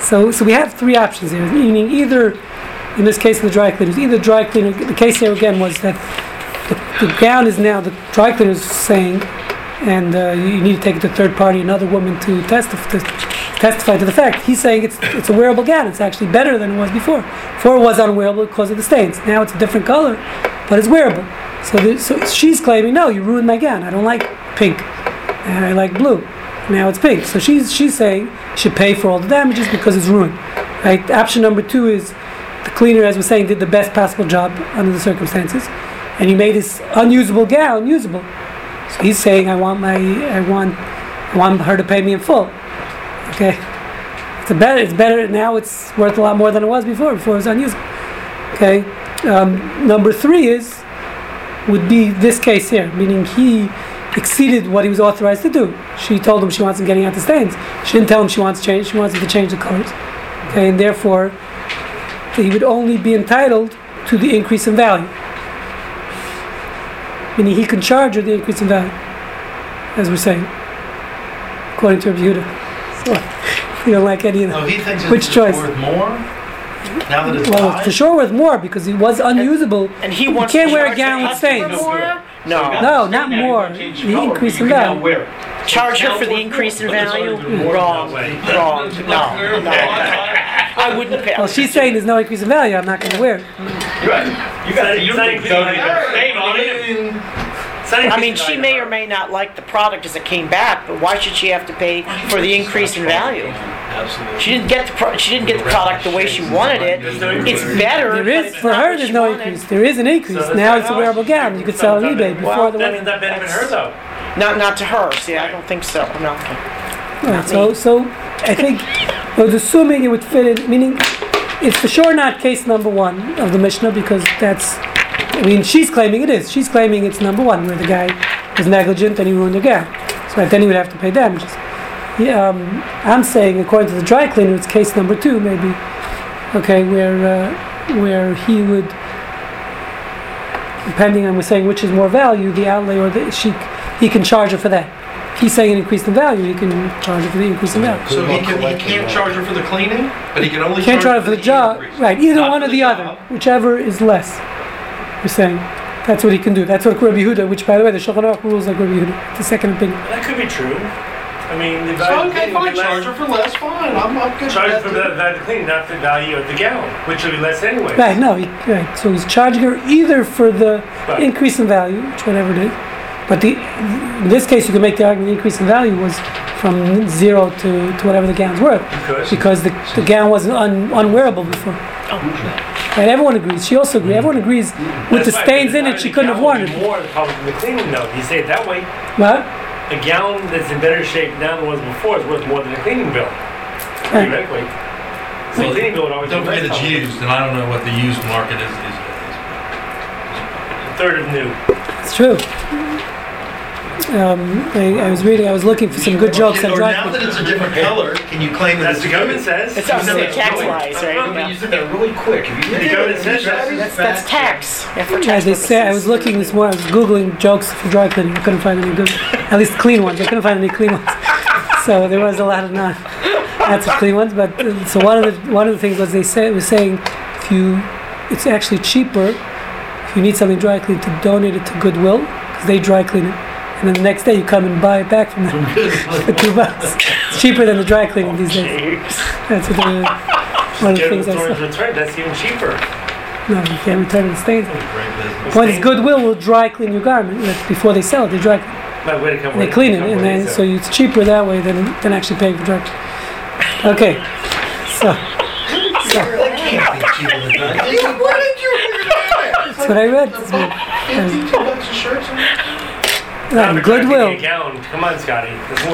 So, so we have three options here, meaning either, in this case of the dry cleaners, either dry cleaner, the case here again was that the, the gown is now, the dry cleaner is saying, and uh, you need to take to third party, another woman to testify, to testify to the fact. He's saying it's, it's a wearable gown, it's actually better than it was before. Before it was unwearable because of the stains. Now it's a different color, but it's wearable. So, the, so she's claiming, no, you ruined my gown. I don't like pink, and I like blue. Now it's pink. So she's she's saying she should pay for all the damages because it's ruined. Right? Option number two is the cleaner, as we're saying, did the best possible job under the circumstances, and he made his unusable gown usable. So he's saying, I want my, I want, I want her to pay me in full. Okay. It's better. It's better now. It's worth a lot more than it was before. Before it was unusable. Okay. Um, number three is would be this case here, meaning he exceeded what he was authorized to do. She told him she wants him getting out the stains. She didn't tell him she wants change. She wants him to change the colors. Okay, and therefore he would only be entitled to the increase in value. Meaning he can charge her the increase in value, as we're saying, according to Rabbi Yehuda. <laughs> So we don't like any of Oh, that. he thinks Which it's choice? worth more? Now that it's Well, live? for sure worth more because it was unusable. And he You wants can't to wear a gown with customer stains. more? <laughs> No. No, not more. The increase in value. Charge her for the increase in value? Wrong, wrong, no, no. I wouldn't pay. Well, she's saying there's no increase in value. I'm not going to wear it. You got you got to sign it. Stay on it. I mean, she may or may not like the product as it came back, but why should she have to pay for the increase in value? Absolutely. She didn't get the, pro- she didn't get the product the way she wanted it. It's better, There but is it's for her. There's no wanted. increase. There is an increase. Now it's a wearable gown. You could sell on eBay. Before Well, the that way. doesn't benefit her though. Not, not to her, see, I don't think so, no. Right, so, so I think I was assuming it would fit in. Meaning, it's for sure not case number one of the Mishnah because that's. I mean, she's claiming it is. She's claiming it's number one where the guy was negligent and he ruined the gown. So then he would have to pay damages. Yeah, um, I'm saying according to the dry cleaner, it's case number two maybe. Okay, where uh, where he would, depending on we're saying which is more value, the outlay or the she, he can charge her for that. He's saying an increase in value, he can charge her for the increase in value. So he can, he can't charge her for the cleaning, but he can only Can't charge charge her for the job, increase. right? Either Not one for or the other, job. whichever is less. You're saying that's what he can do. That's what Rabbi Yehuda, which by the way, the Shulchan Aruch rules like Rabbi Yehuda. The second opinion. That could be true. I mean, the So, value okay, would be fine, charge less. her for less, fine, I'm, I'm good Charge for the value of the cleaning, not the value of the gown, which would be less anyway. Right? No, he, right. So he's charging her either for the Right. increase in value, which whatever it is, but the in this case you can make the argument the increase in value was from zero to, to whatever the gown's worth You could. because the, the gown wasn't un, unwearable before. Oh, and Everyone agrees. She also agrees. Everyone agrees with the That's right, stains but in it. She couldn't have worn it. be More probably than the cleaning though. You say it that way. What? A gown that's in better shape now than it was before is worth more than a cleaning bill. Right. Theoretically. So the cleaning bill would always be Don't forget less it's used, and I don't know what the used market is these days. A third of new. It's true. Um, I, I was reading. I was looking for some good jokes on Or dry now that it's a different color, can you claim that That's it's the government says. It's obviously tax wise, right? I mean, Yeah. you said that really quick. If you The government says. That's, that's tax, yeah, for As tax they say, I was looking this morning. I was googling jokes for dry cleaning. I couldn't find any good, at least clean ones. I couldn't find any clean ones. So there was a lot of not, not such clean ones. But uh, so one of the one of the things was they said was saying if you, it's actually cheaper if you need something dry cleaned to donate it to Goodwill because they dry clean it, and then the next day you come and buy it back from them <laughs> for two bucks. It's cheaper than the dry cleaning these days. Jeez. That's what the, one of the Get things I saw. returned, that's even cheaper. No, you can't return the stains. Great business. Point is, Goodwill will dry clean your garment like, before they sell it. They dry clean. My way to come they with- clean it, come and then so it's cheaper that way than than actually paying for dry cleaning. Okay, so That can't be cheaper than that. Where did you figure that that's what I read. It's Fifty-two bucks a shirt? Yeah, I'm Goodwill. taking a gown. Come on, Scotty. There's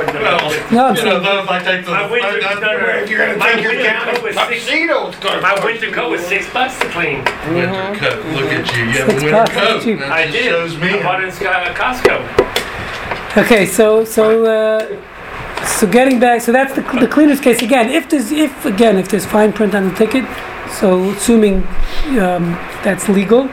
No, I'm You know, though, if I take the. My winter, no, no, no. You're gonna My take your winter gown coat was six. tuxedo, it's My winter coat was six bucks to clean. Winter coat, look at you, you have a winter coat. cheap. That I just did. Shows me. I bought it in Sc- uh, Costco. Okay, so so uh, so getting back, so that's the, the cleaner's case again. If there's if again if there's fine print on the ticket, so assuming um, that's legal,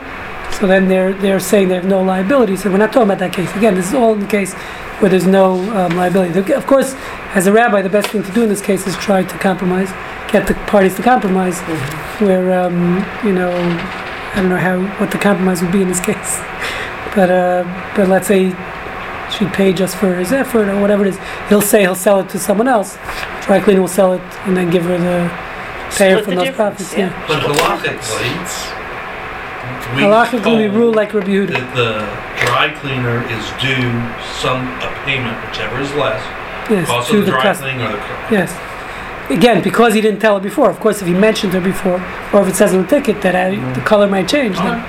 so then they're they're saying they have no liability. So we're not talking about that case again. This is all in the case where there's no um, liability. Of course, as a rabbi, the best thing to do in this case is try to compromise, get the parties to compromise. Where um, you know, I don't know how what the compromise would be in this <laughs> case, but uh, but let's say she paid just for his effort or whatever it is. He'll say he'll sell it to someone else. Dry cleaner will sell it and then give her the pay her Split from the those difference, profits. yeah. Yeah. But halachically, we Halachically, we rule like Rabbi Yehuda. that the dry cleaner is due some, a payment, whichever is less, Yes, also to the the dry customer. cleaning or the cook. Yes. Again, because he didn't tell her before. Of course, if he mentioned her before, or if it says on the ticket that uh, the color might change, then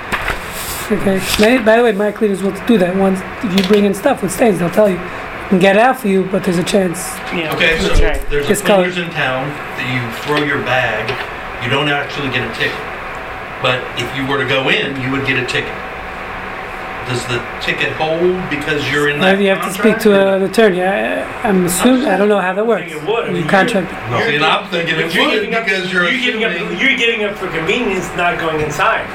okay. Many, by the way, my cleaners will do that. Once if you bring in stuff with stains, they'll tell you. We can get it out for you, but there's a chance. Yeah, Okay, so right. there's a Just color. cleaners in town that you throw your bag, you don't actually get a ticket. But if you were to go in, you would get a ticket. Does the ticket hold because you're in that Maybe you have to speak to uh, an attorney. I, I'm assuming. I don't know how that works. think it would. I You mean, you're- contract. or- See, and I'm thinking it you're would giving up- because you're you're giving up. assuming. You're getting up for convenience, not going inside.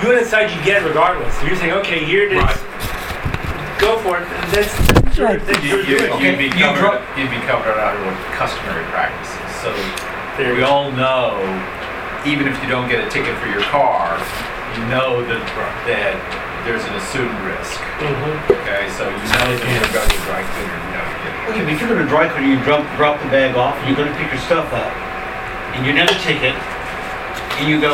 You went inside, you get it regardless. You're saying, okay, here it is, Right. go for it. That's, that's your, Right. that's You- your you- doing. You'd be You covered, you'd be covered under customary practices. So we all know, even if you don't get a ticket for your car, you know that, that there's an assumed risk. Mhm. Okay, so you know that you're going to dry cleaner, you know you're getting. Okay, but if you're gonna dry clean, you drop, drop the bag off, and you're gonna pick your stuff up, and you never take it, and you go,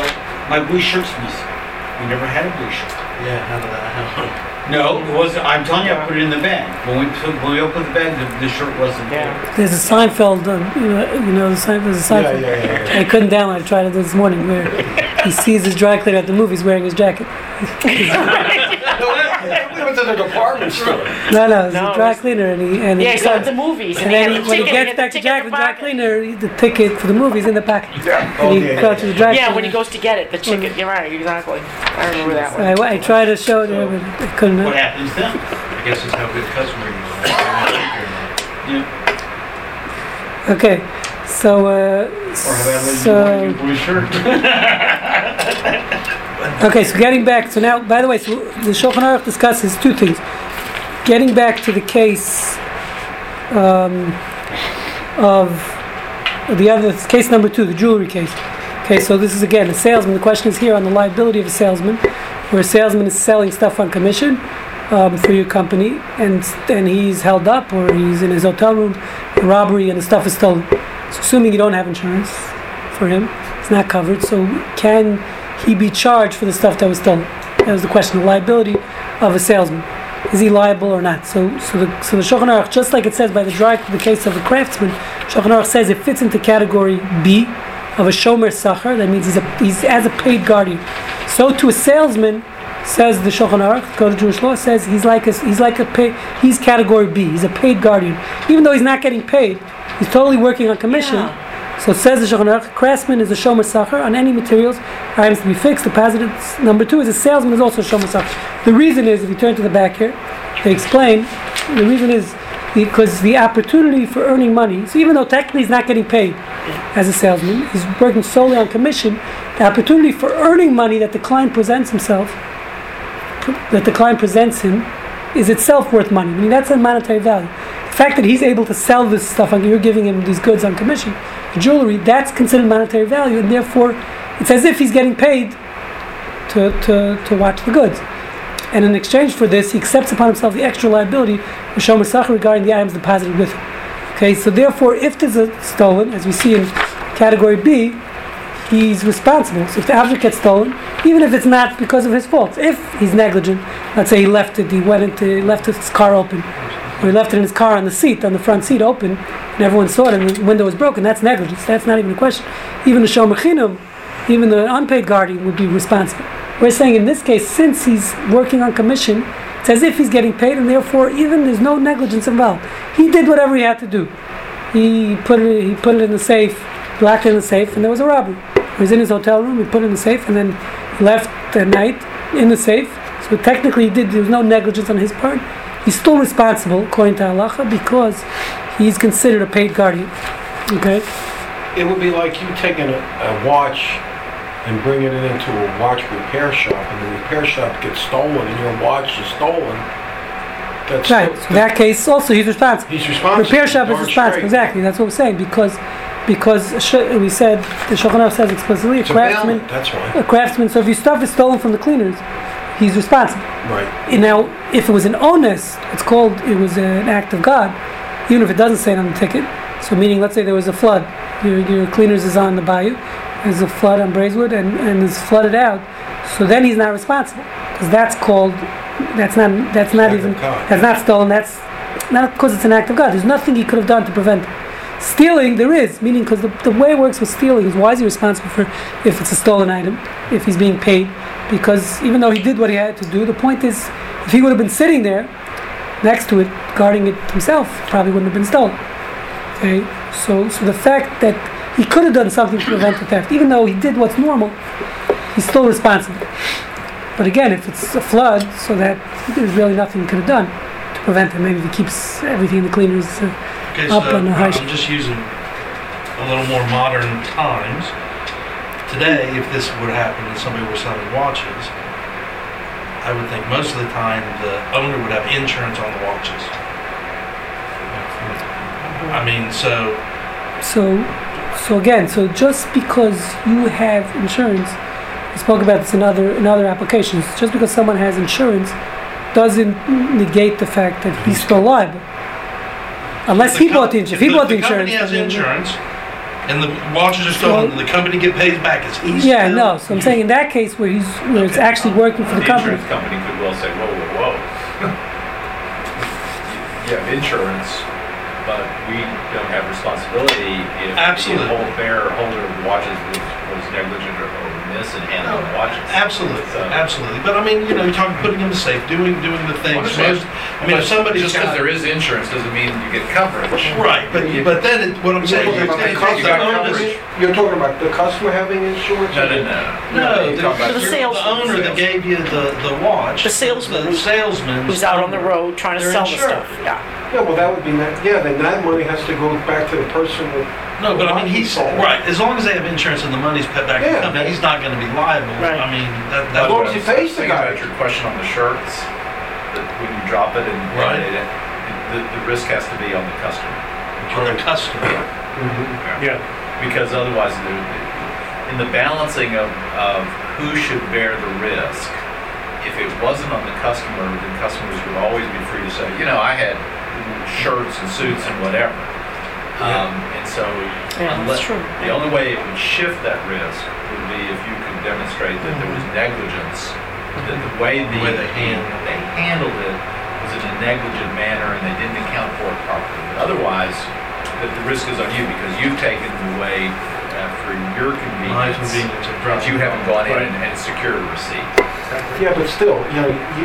my blue shirt's missing. We never had a blue shirt. Yeah, how did that happen? <laughs> No, it wasn't, I'm telling you, I put it in the bag. When we took, when we opened the bag, the, the shirt wasn't there. Yeah. There's a Seinfeld. Uh, you know, you know the Seinfeld. There's a Seinfeld. I couldn't download. I tried it this morning where <laughs> he sees his dry cleaner at the movies wearing his jacket. <laughs> <laughs> We went to the department store. No, no, it's No, a dry it's- cleaner, and he and Yeah, he he's at the movies, and, and he then had he, the when he ticket, gets had back to ticket Jack, in the the dry pocket. cleaner, the ticket for the movie's in the package. Yeah. And he goes to the dry Yeah, when he goes to get it, the ticket. You're right, exactly. I remember that one. I, I tried to show it, to him, but I couldn't. What happens then? I guess it's how good customer you are. Okay, so uh, Or have I let you so. wear your blue shirt? <laughs> Okay, so getting back, so now, by the way, so the Shulchan Aruch discusses two things. Getting back to the case um, of the other case number two, the jewelry case. Okay, so this is again a salesman. The question is here on the liability of a salesman, where a salesman is selling stuff on commission um, for your company, and and he's held up or he's in his hotel room, robbery, and the stuff is stolen. So assuming you don't have insurance for him, it's not covered. So can he be charged for the stuff that was stolen? That was the question. The liability of a salesman. Is he liable or not? So, so the so the Shulchan Aruch, just like it says by the dry, the case of a craftsman, Shulchan Aruch says it fits into category B of a shomer sachar. That means he's a he's as a paid guardian. So to a salesman, says the Shulchan Aruch, Code of Jewish Law says he's like a he's like a pay, he's category B. He's a paid guardian, even though he's not getting paid. He's totally working on commission. So says the Shulchan craftsman is a shomer sacher on any materials, items to be fixed, deposited. Number two is a salesman is also a shomer sachar. The reason is, if you turn to the back here, they explain, the reason is because the opportunity for earning money, so even though technically he's not getting paid as a salesman, he's working solely on commission, the opportunity for earning money that the client presents himself, that the client presents him, is itself worth money. I mean, that's a monetary value. The fact that he's able to sell this stuff, and you're giving him these goods on commission, jewelry, that's considered monetary value, and therefore it's as if he's getting paid to, to, to watch the goods. And in exchange for this, he accepts upon himself the extra liability of Shomer Sachar regarding the items deposited with him. Okay, so therefore, if there's a stolen, as we see in category B, he's responsible. So if the object gets stolen, even if it's not because of his fault, if he's negligent, let's say he left it, he went into, he left his car open, he left it in his car on the seat, on the front seat open, and everyone saw it, and the window was broken, that's negligence. That's not even a question. Even the Shomer even the unpaid guardian would be responsible. We're saying in this case, since he's working on commission, it's as if he's getting paid, and therefore even there's no negligence involved. He did whatever he had to do. He put it, he put it in the safe, locked it in the safe, and there was a robbery. He was in his hotel room, he put it in the safe, and then left at night in the safe. So technically, he did. There was no negligence on his part. He's still responsible according to halacha because he's considered a paid guardian. Okay, It would be like you taking a, a watch and bringing it into a watch repair shop, and the repair shop gets stolen, and your watch is stolen. That's right. still- So in that case, also he's responsible. He's responsible. Repair shop is responsible. straight. Exactly. That's what we're saying because because we said the Shulchan says explicitly a It's a craftsman. that's why. A craftsman. So if your stuff is stolen from the cleaners, he's responsible. Right. Now, if it was an onus, it's called, it was an act of God, even if it doesn't say it on the ticket. So, meaning, let's say there was a flood, your, your cleaners is on the bayou, there's a flood on Braeswood, and, and it's flooded out, so then he's not responsible. Because that's called, that's not, that's not Act even, that's not stolen, that's not because it's an act of God. There's nothing he could have done to prevent it. Stealing, there is, meaning because the, the way it works with stealing is why is he responsible for if it's a stolen item, if he's being paid? Because even though he did what he had to do, the point is, if he would have been sitting there next to it, guarding it himself, probably wouldn't have been stolen. Okay, so so the fact that he could have done something to prevent the theft, even though he did what's normal, he's still responsible. But again, if it's a flood, so that there's really nothing he could have done to prevent it. Maybe he keeps everything in the cleaners. Uh, Okay, so Up uh, on the high I'm just using a little more modern times. Today, if this would happen and somebody were selling watches, I would think most of the time the owner would have insurance on the watches. I uh-huh. mean, so So, so again, so just because you have insurance, we spoke about this in other in other applications. Just because someone has insurance doesn't negate the fact that he's still liable. Unless the he com- bought the insurance. If he bought the insurance, company has then- insurance, and the watches are stolen, and the company get paid back. It's easy. Yeah, still- no. So I'm saying in that case where he's where it's actually working for the The company. insurance company could well say, whoa, whoa, whoa. <laughs> You have insurance, but we don't have responsibility if Absolutely. the whole bearer holder of the watches was, was negligent or or remiss in handling the watches. Absolutely, So- absolutely. But I mean, you know, you're talking putting in the safe, doing doing the things. Understand. Most, I mean, if somebody's Just because got there is insurance doesn't mean you get coverage. right, but but then it, what I'm You're saying talking is, about the if- if you got customer, coverage. you're talking about the customer having insurance? No, no, no. No, you're the, talking about The the salesman. owner that gave you the, the watch. The salesman The salesman. Who's out on the road trying to They're sell the insured. stuff? Yeah. Yeah, well, that would be, that- yeah, then that money has to go back to the person that, No, but I mean, he's, right, as long as they have insurance and the money's put back to the Yeah. company, he's not gonna be liable. Right. I mean, that, As that. long as he pays the guy. about your question on the shirts, that when you drop it and, Right. and it, the, the risk has to be on the customer. On the customer. Yeah. Mm-hmm. Because otherwise, there- in the balancing of, of who should bear the risk, if it wasn't on the customer, then customers would always be free to say, you know, I had shirts and suits and whatever. Um, and so, Yeah, unless, that's true. the only way it would shift that risk would be if you could demonstrate that there was negligence, that the way the, The way they handled it. they handled it was in a negligent manner and they didn't account for it properly. But otherwise, the, the risk is on you because you've taken away uh, for your convenience. convenience But you haven't gone in and, and secured a receipt. yeah, but still, you know, you,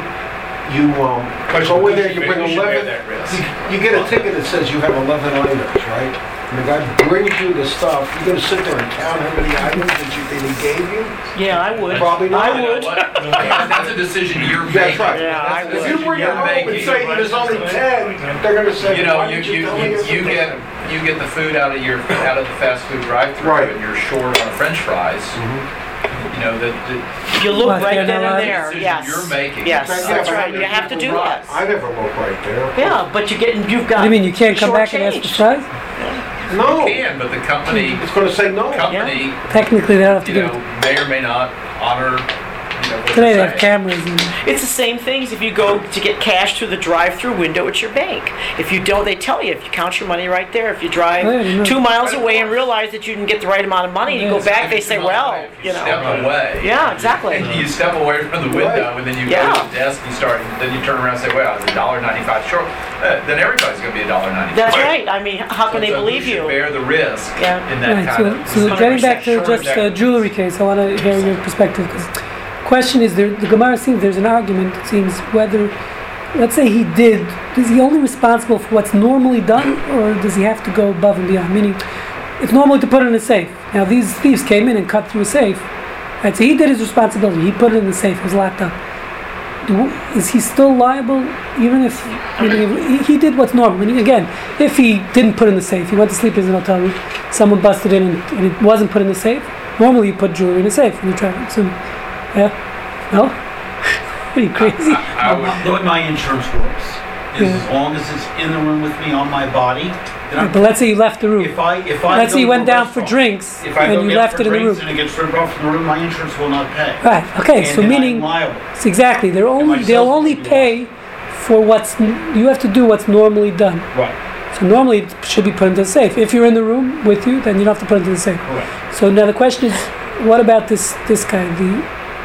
you, um, go in there, you bring Who should bear eleven, that risk? you, you get a ticket that says you have eleven items, right? And the guy brings you the stuff, you're gonna sit there and count how many items that you, that he gave you? Yeah, I would. Probably not. I You know would. what? <laughs> That's a decision you're That's making. right. Yeah, I That's a would. If you decision bring it you're home and making. say there's only ten, they're gonna say, You know, why you, didn't you you, tell me you, this you get, ten?" you get the food out of your, out of the fast food drive-through Right. and you're short on french fries. You know, the, the You look Well, right they're then and allowed. there, decision yes. you're making. Yes, Yeah, that's but right, you have to do that. I never look right there. Yeah, but you're getting, you've What got. do you mean you can't come back and ask for shortchanged. fries? No, can, but the company, it's gonna say no. company, Technically, they don't have to you give know, it. may or may not honor, you know, what Today they have saying. cameras and It's the same things if you go to get cash through the drive-through window at your bank. If you don't, they tell you, if you count your money right there, if you yeah, I drive two miles away and realize that you didn't get the right amount of money, you go back, they say, well, away, you know. Step away. Yeah, exactly. And <laughs> you step away from the window, and then you go Yeah. to the desk, and you start, then you turn around and say, well, I was a dollar ninety-five short. Uh, Then everybody's gonna be a dollar ninety-five. That's right, I mean, how can they So believe you? Bear the risk Yeah. in that Right, kind so, of. so getting back to just the jewelry case, I want to hear your perspective. Because question is, there, the Gemara seems there's an argument. It seems whether, let's say he did, is he only responsible for what's normally done, or does he have to go above and beyond? Meaning, it's normal to put it in a safe. Now these thieves came in and cut through a safe. Right, so he did his responsibility. He put it in the safe. It was locked up. do, is he still liable even if, he did what's normal? Meaning again, if he didn't put in the safe, he went to sleep in his hotel room, someone busted in and, and it wasn't put in the safe. Normally, you put jewelry in a safe when you travel. So, yeah, no, <laughs> are you crazy? I would, The way my insurance works is Yeah. as long as it's in the room with me on my body, then I'm But let's say you left the room. If I, if I. Let's say you to went a down for restaurant, drinks If I go and you get left for it in the drinks room. and it gets ripped off from the room, my insurance will not pay. Right. Okay. And so then I'm meaning liable. it's exactly they're only, they'll only be pay for what's you have to do what's normally done. Right, So normally it should be put into the safe. If you're in the room with you, then you don't have to put it into the safe. correct. So now the question is, what about this this guy, the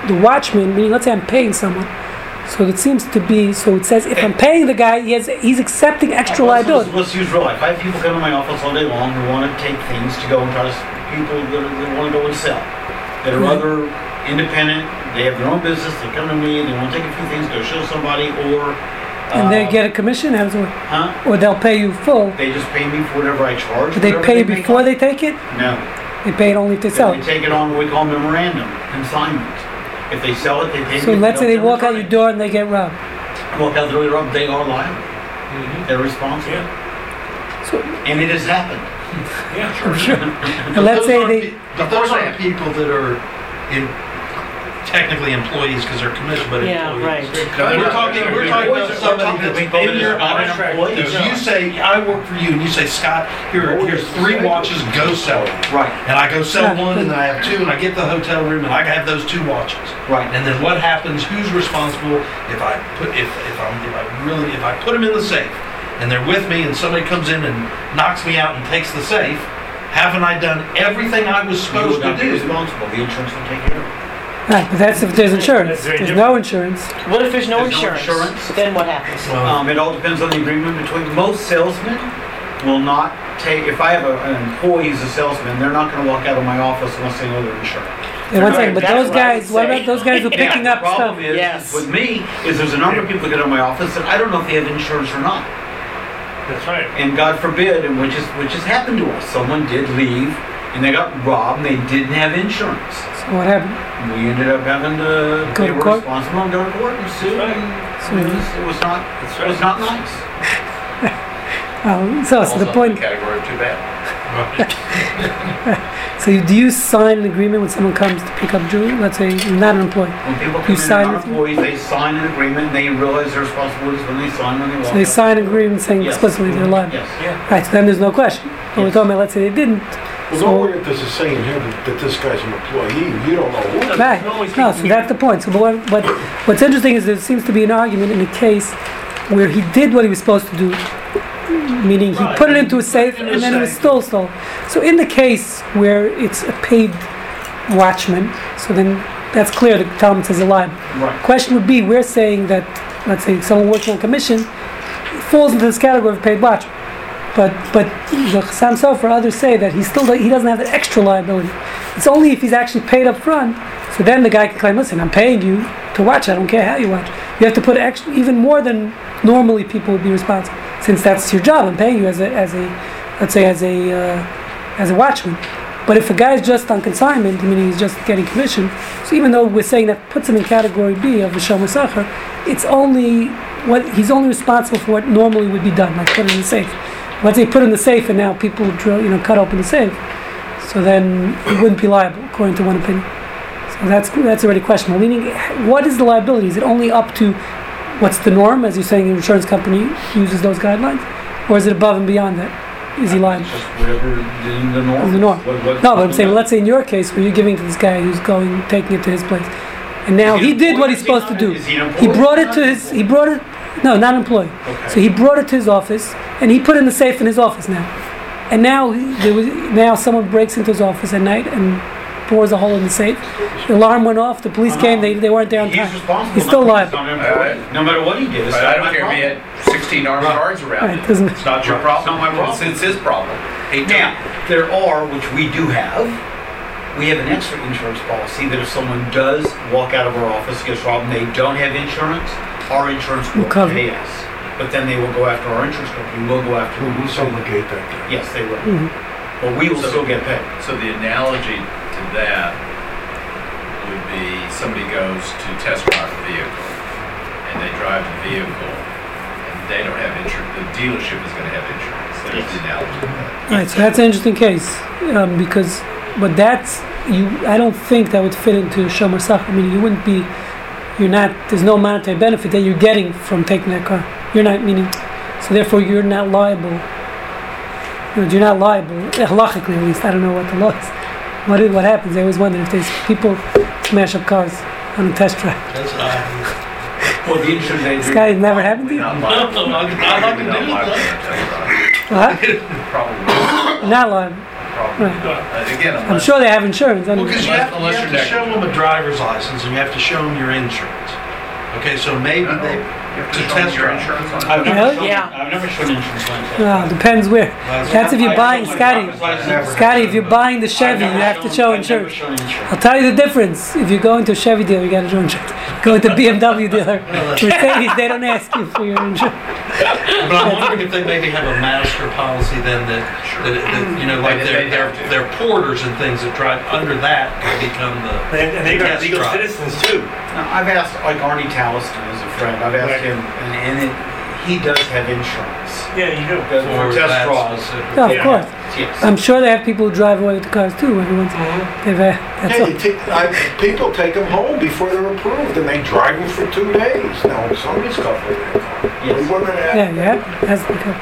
the watchman? Meaning, let's say I'm paying someone. So it seems to be. So it says if I'm paying the guy, he has, he's accepting extra Well, liability. Let's use real life. I have people come to my office all day long who want to take things to go and try to, people that, are- that want to go and sell. That are Right. other independent, they have their own business, they come to me, they want to take a few things, go show somebody, or. And they uh, get a commission, how does it work? Huh? or they'll pay you full. They just pay me for whatever I charge. Do they pay make before they take it? No. They pay it only if they sell They take it on what we call memorandum, consignment. If they sell it, they pay. So if let's say they don't, walk out your door and they get robbed. Walk out the door, and they are liable. Mm-hmm. They're responsible. So And it has happened. <laughs> Yeah, I'm sure. <laughs> Let's say they. pe- But those aren't people that are in, technically employees because they're commissioned, but Yeah, right. We're talking, we're talking about somebody that's in your contract. If you say, I work for you, and you say, Scott, here, here's three watches, go sell them. Right, And I go sell one, and then I have two, and I get the hotel room, and I have those two watches. right. And then what happens, who's responsible if I put, if, if I'm, if I really, if I put them in the safe, and they're with me, and somebody comes in and knocks me out and takes the safe, haven't I done everything I was You supposed would to not be do? responsible. The insurance will take care of it. Right, but that's if there's insurance. That's very There's no insurance. What if there's no There's no insurance? insurance. Then what happens? Um, it all depends on the agreement between, most salesmen will not take, if I have a- an employee who's a salesman, they're not gonna walk out of my office unless they know they're insured. Yeah, one Right, second, but that's those what I would guys, what say. about those guys who are picking The up stuff? problem is, Yes. with me, is there's a number of people that get in my office that I don't know if they have insurance or not. That's right. And God forbid, and which is, which has happened to us, someone did leave and they got robbed and they didn't have insurance. So what happened? We ended up having to, Go they to were court? responsible and go to court and sue. Right. and It was, it was not, it was not nice. <laughs> Oh, so, so the point, the category of too bad. <laughs> so you, do you sign an agreement when someone comes to pick up jewelry? Let's say you're not an employee. When people You come in sign and are with them? employees, they sign an agreement they realize their responsibilities when they sign, when they walk So they out. sign an agreement saying Yes. explicitly they're liable. Yes. Yeah. Right, so then there's no question. But we're Yes. talking about, let's say they didn't. Well, So- nowhere does it say in here that, that this guy's an employee. You don't know who. Right, No, so that's the point. So what, what, what's interesting is there seems to be an argument in a case where he did what he was supposed to do, meaning he Right, put it into a safe in and a then it was safe. still stolen. So in the case where it's a paid watchman, so then that's clear, the Talmud says a lie. Right. Question would be, we're saying that, let's say someone working on commission falls into this category of paid watchman. But, but the Chassam Sofer, others say that he still, he doesn't have that extra liability. It's only if he's actually paid up front, so then the guy can claim, listen, I'm paying you to watch, I don't care how you watch. You have to put extra, even more than normally people would be responsible, since that's your job, I'm paying you as a, as a, let's say as a, uh, as a watchman. But if a guy's just on consignment, meaning he's just getting commission, so even though we're saying that puts him in category B of shomer sacher, it's only what he's only responsible for what normally would be done, like put it in the safe. Let's say put in the safe, and now people drill, you know, cut open the safe. So then it wouldn't be liable, according to one opinion. So that's that's already questionable. Meaning, what is the liability? Is it only up to what's the norm, as you're saying, an insurance company uses those guidelines, or is it above and beyond that? Is he liable? Just whatever the, the norm. The norm. What- what- No, but I'm saying, let's say in your case, where you're giving to this guy who's going, taking it to his place, and now he did what he's supposed to do. He He brought it to his. He brought it. No, not employee. Okay. So he brought it to his office, and he put it in the safe in his office now. And now he- there was now someone breaks into his office at night and pours a hole in the safe. The alarm went off. The police came. They, they weren't there on He's time. responsible. He's still not- liable. he's not an employee. No matter what he did, it's But not I don't my care if he had 16 armed guards around Right, him. It's not your problem. it's not my problem. It's, it's his problem. He Now, there are, which we do have, we have an extra insurance policy that if someone does walk out of our office, gets robbed, and they don't have insurance, our insurance will Will cover. pay us. But then they will go after our insurance company, we'll go after Who them. will subrogate that guy? Yes, they will. Mhm. But we will So- still get paid. So the analogy to that would be somebody goes to test drive a vehicle. and they drive the vehicle, and they don't have insurance, the dealership is gonna have insurance. There's the analogy to that. All right, so that's an interesting case, um, because, but that's, you, I don't think that would fit into Shomer Sach. I mean, you wouldn't be, you're not, there's no monetary benefit that you're getting from taking that car. You're not, meaning, so therefore you're not liable. You're not liable, halachically at least, I don't know what the law is. What, is- what happens, I always wonder if there's people smash up cars on a test drive. Well, the This guy never happened to you? Not No, liable. no, I- I like to Not do liable that. for a test What? drive. <laughs> Probably, Not liable. Probably Right. not. Uh, Again, I'm unless. sure they have insurance. I Well, because you have, you Unless have you're to show them a driver's license and you have to show them your insurance. Okay, so maybe No, they, You have to to show them test your insurance on it. I've Really? never shown, Yeah. I've never shown insurance on that. Well, depends where. That's if you're buying, Scotty. Scotty, if you're buying the Chevy, you have to show insurance. I'll tell you the difference. If you're going to a Chevy dealer, you gotta show insurance. Going to a BMW dealer, Mercedes, they don't ask you for your insurance. but I'm wondering if they maybe have a master policy then that, that, that, you know, like They- their, they their, have to. their porters and things that drive under that could become the. And, and they got Yes, legal drive. citizens too. Now, I've asked, like Arnie Talliston is a friend, I've asked Right. Him, and, and it, he does have insurance. Yeah, you do. Does for for test draws. specific- No, of Yeah. course. Yes. I'm sure they have people who drive away with the cars too. Everyone's, they've, uh, that's Yeah, all. take, I, people take them home before they're approved, and they drive them for two days. Now, somebody's covering that car. Yes. We. Yeah, yeah, that's the co-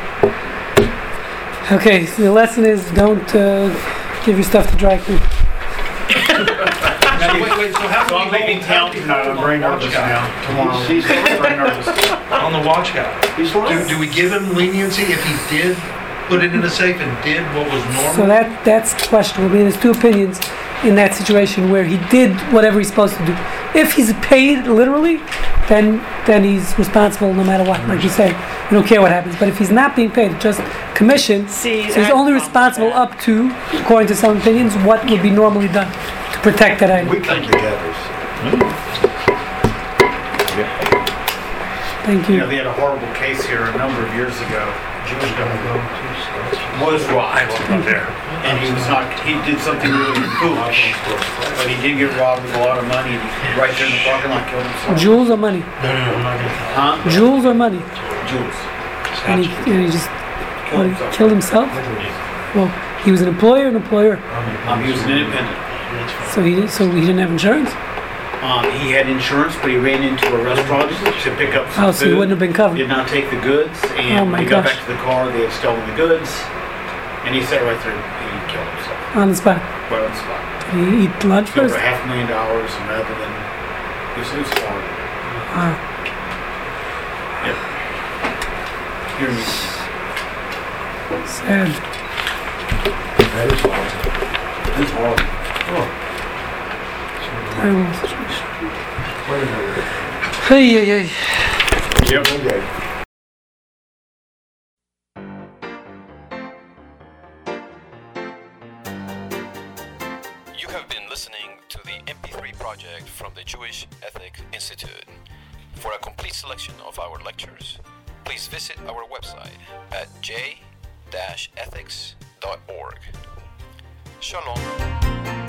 Okay, so the lesson is don't, uh, give your stuff to dry clean. <laughs> So wait, wait, so how So I'm do we leaving hold town people uh, tonight, I'm very the watch nervous guy? now, tomorrow. He's, he's <laughs> Very nervous. On the watch guy? He's Do, lying. do we give him leniency if he did put it in a safe and did what was normal? So that, that's questionable. I mean, there's two opinions in that situation where he did whatever he's supposed to do. If he's paid literally, then, then he's responsible no matter what, like you say. You don't care what happens. But if he's not being paid, just commission, See, so he's that- only responsible up to, according to some opinions, what would be normally done to protect that item. We come together. Thank You you. know, they had a horrible case here a number of years ago. Jewish guy was robbed. there. And he was not, he did something really foolish, but he did get robbed of a lot of money, and he, right there in the parking lot, killed himself. Jewels or money? No, no, no, Huh? Jewels or money? Jewels. And he, and he just Killed what, himself. killed himself? Well, he was an employer, an employer. Um, he was an independent. So he, so he didn't have insurance? Um, he had insurance, but he ran into a restaurant to pick up some Oh, so he food. wouldn't have been covered. Did not take the goods, Oh and my when he got gosh. back to the car, they had stolen the goods, and he sat right there, he killed himself, On the spot. right on the spot. Did he eat lunch Over first? a half a million dollars, and rather than, it was, it was horrible. Wow. Here me. Sad. That is horrible. It's horrible. Terrible situation. Wait a minute. Hey, hey, hey. Yep. You have been listening to the MP3 project from the Jewish Ethic Institute. For a complete selection of our lectures, please visit our website at j-ethics.org. Shalom.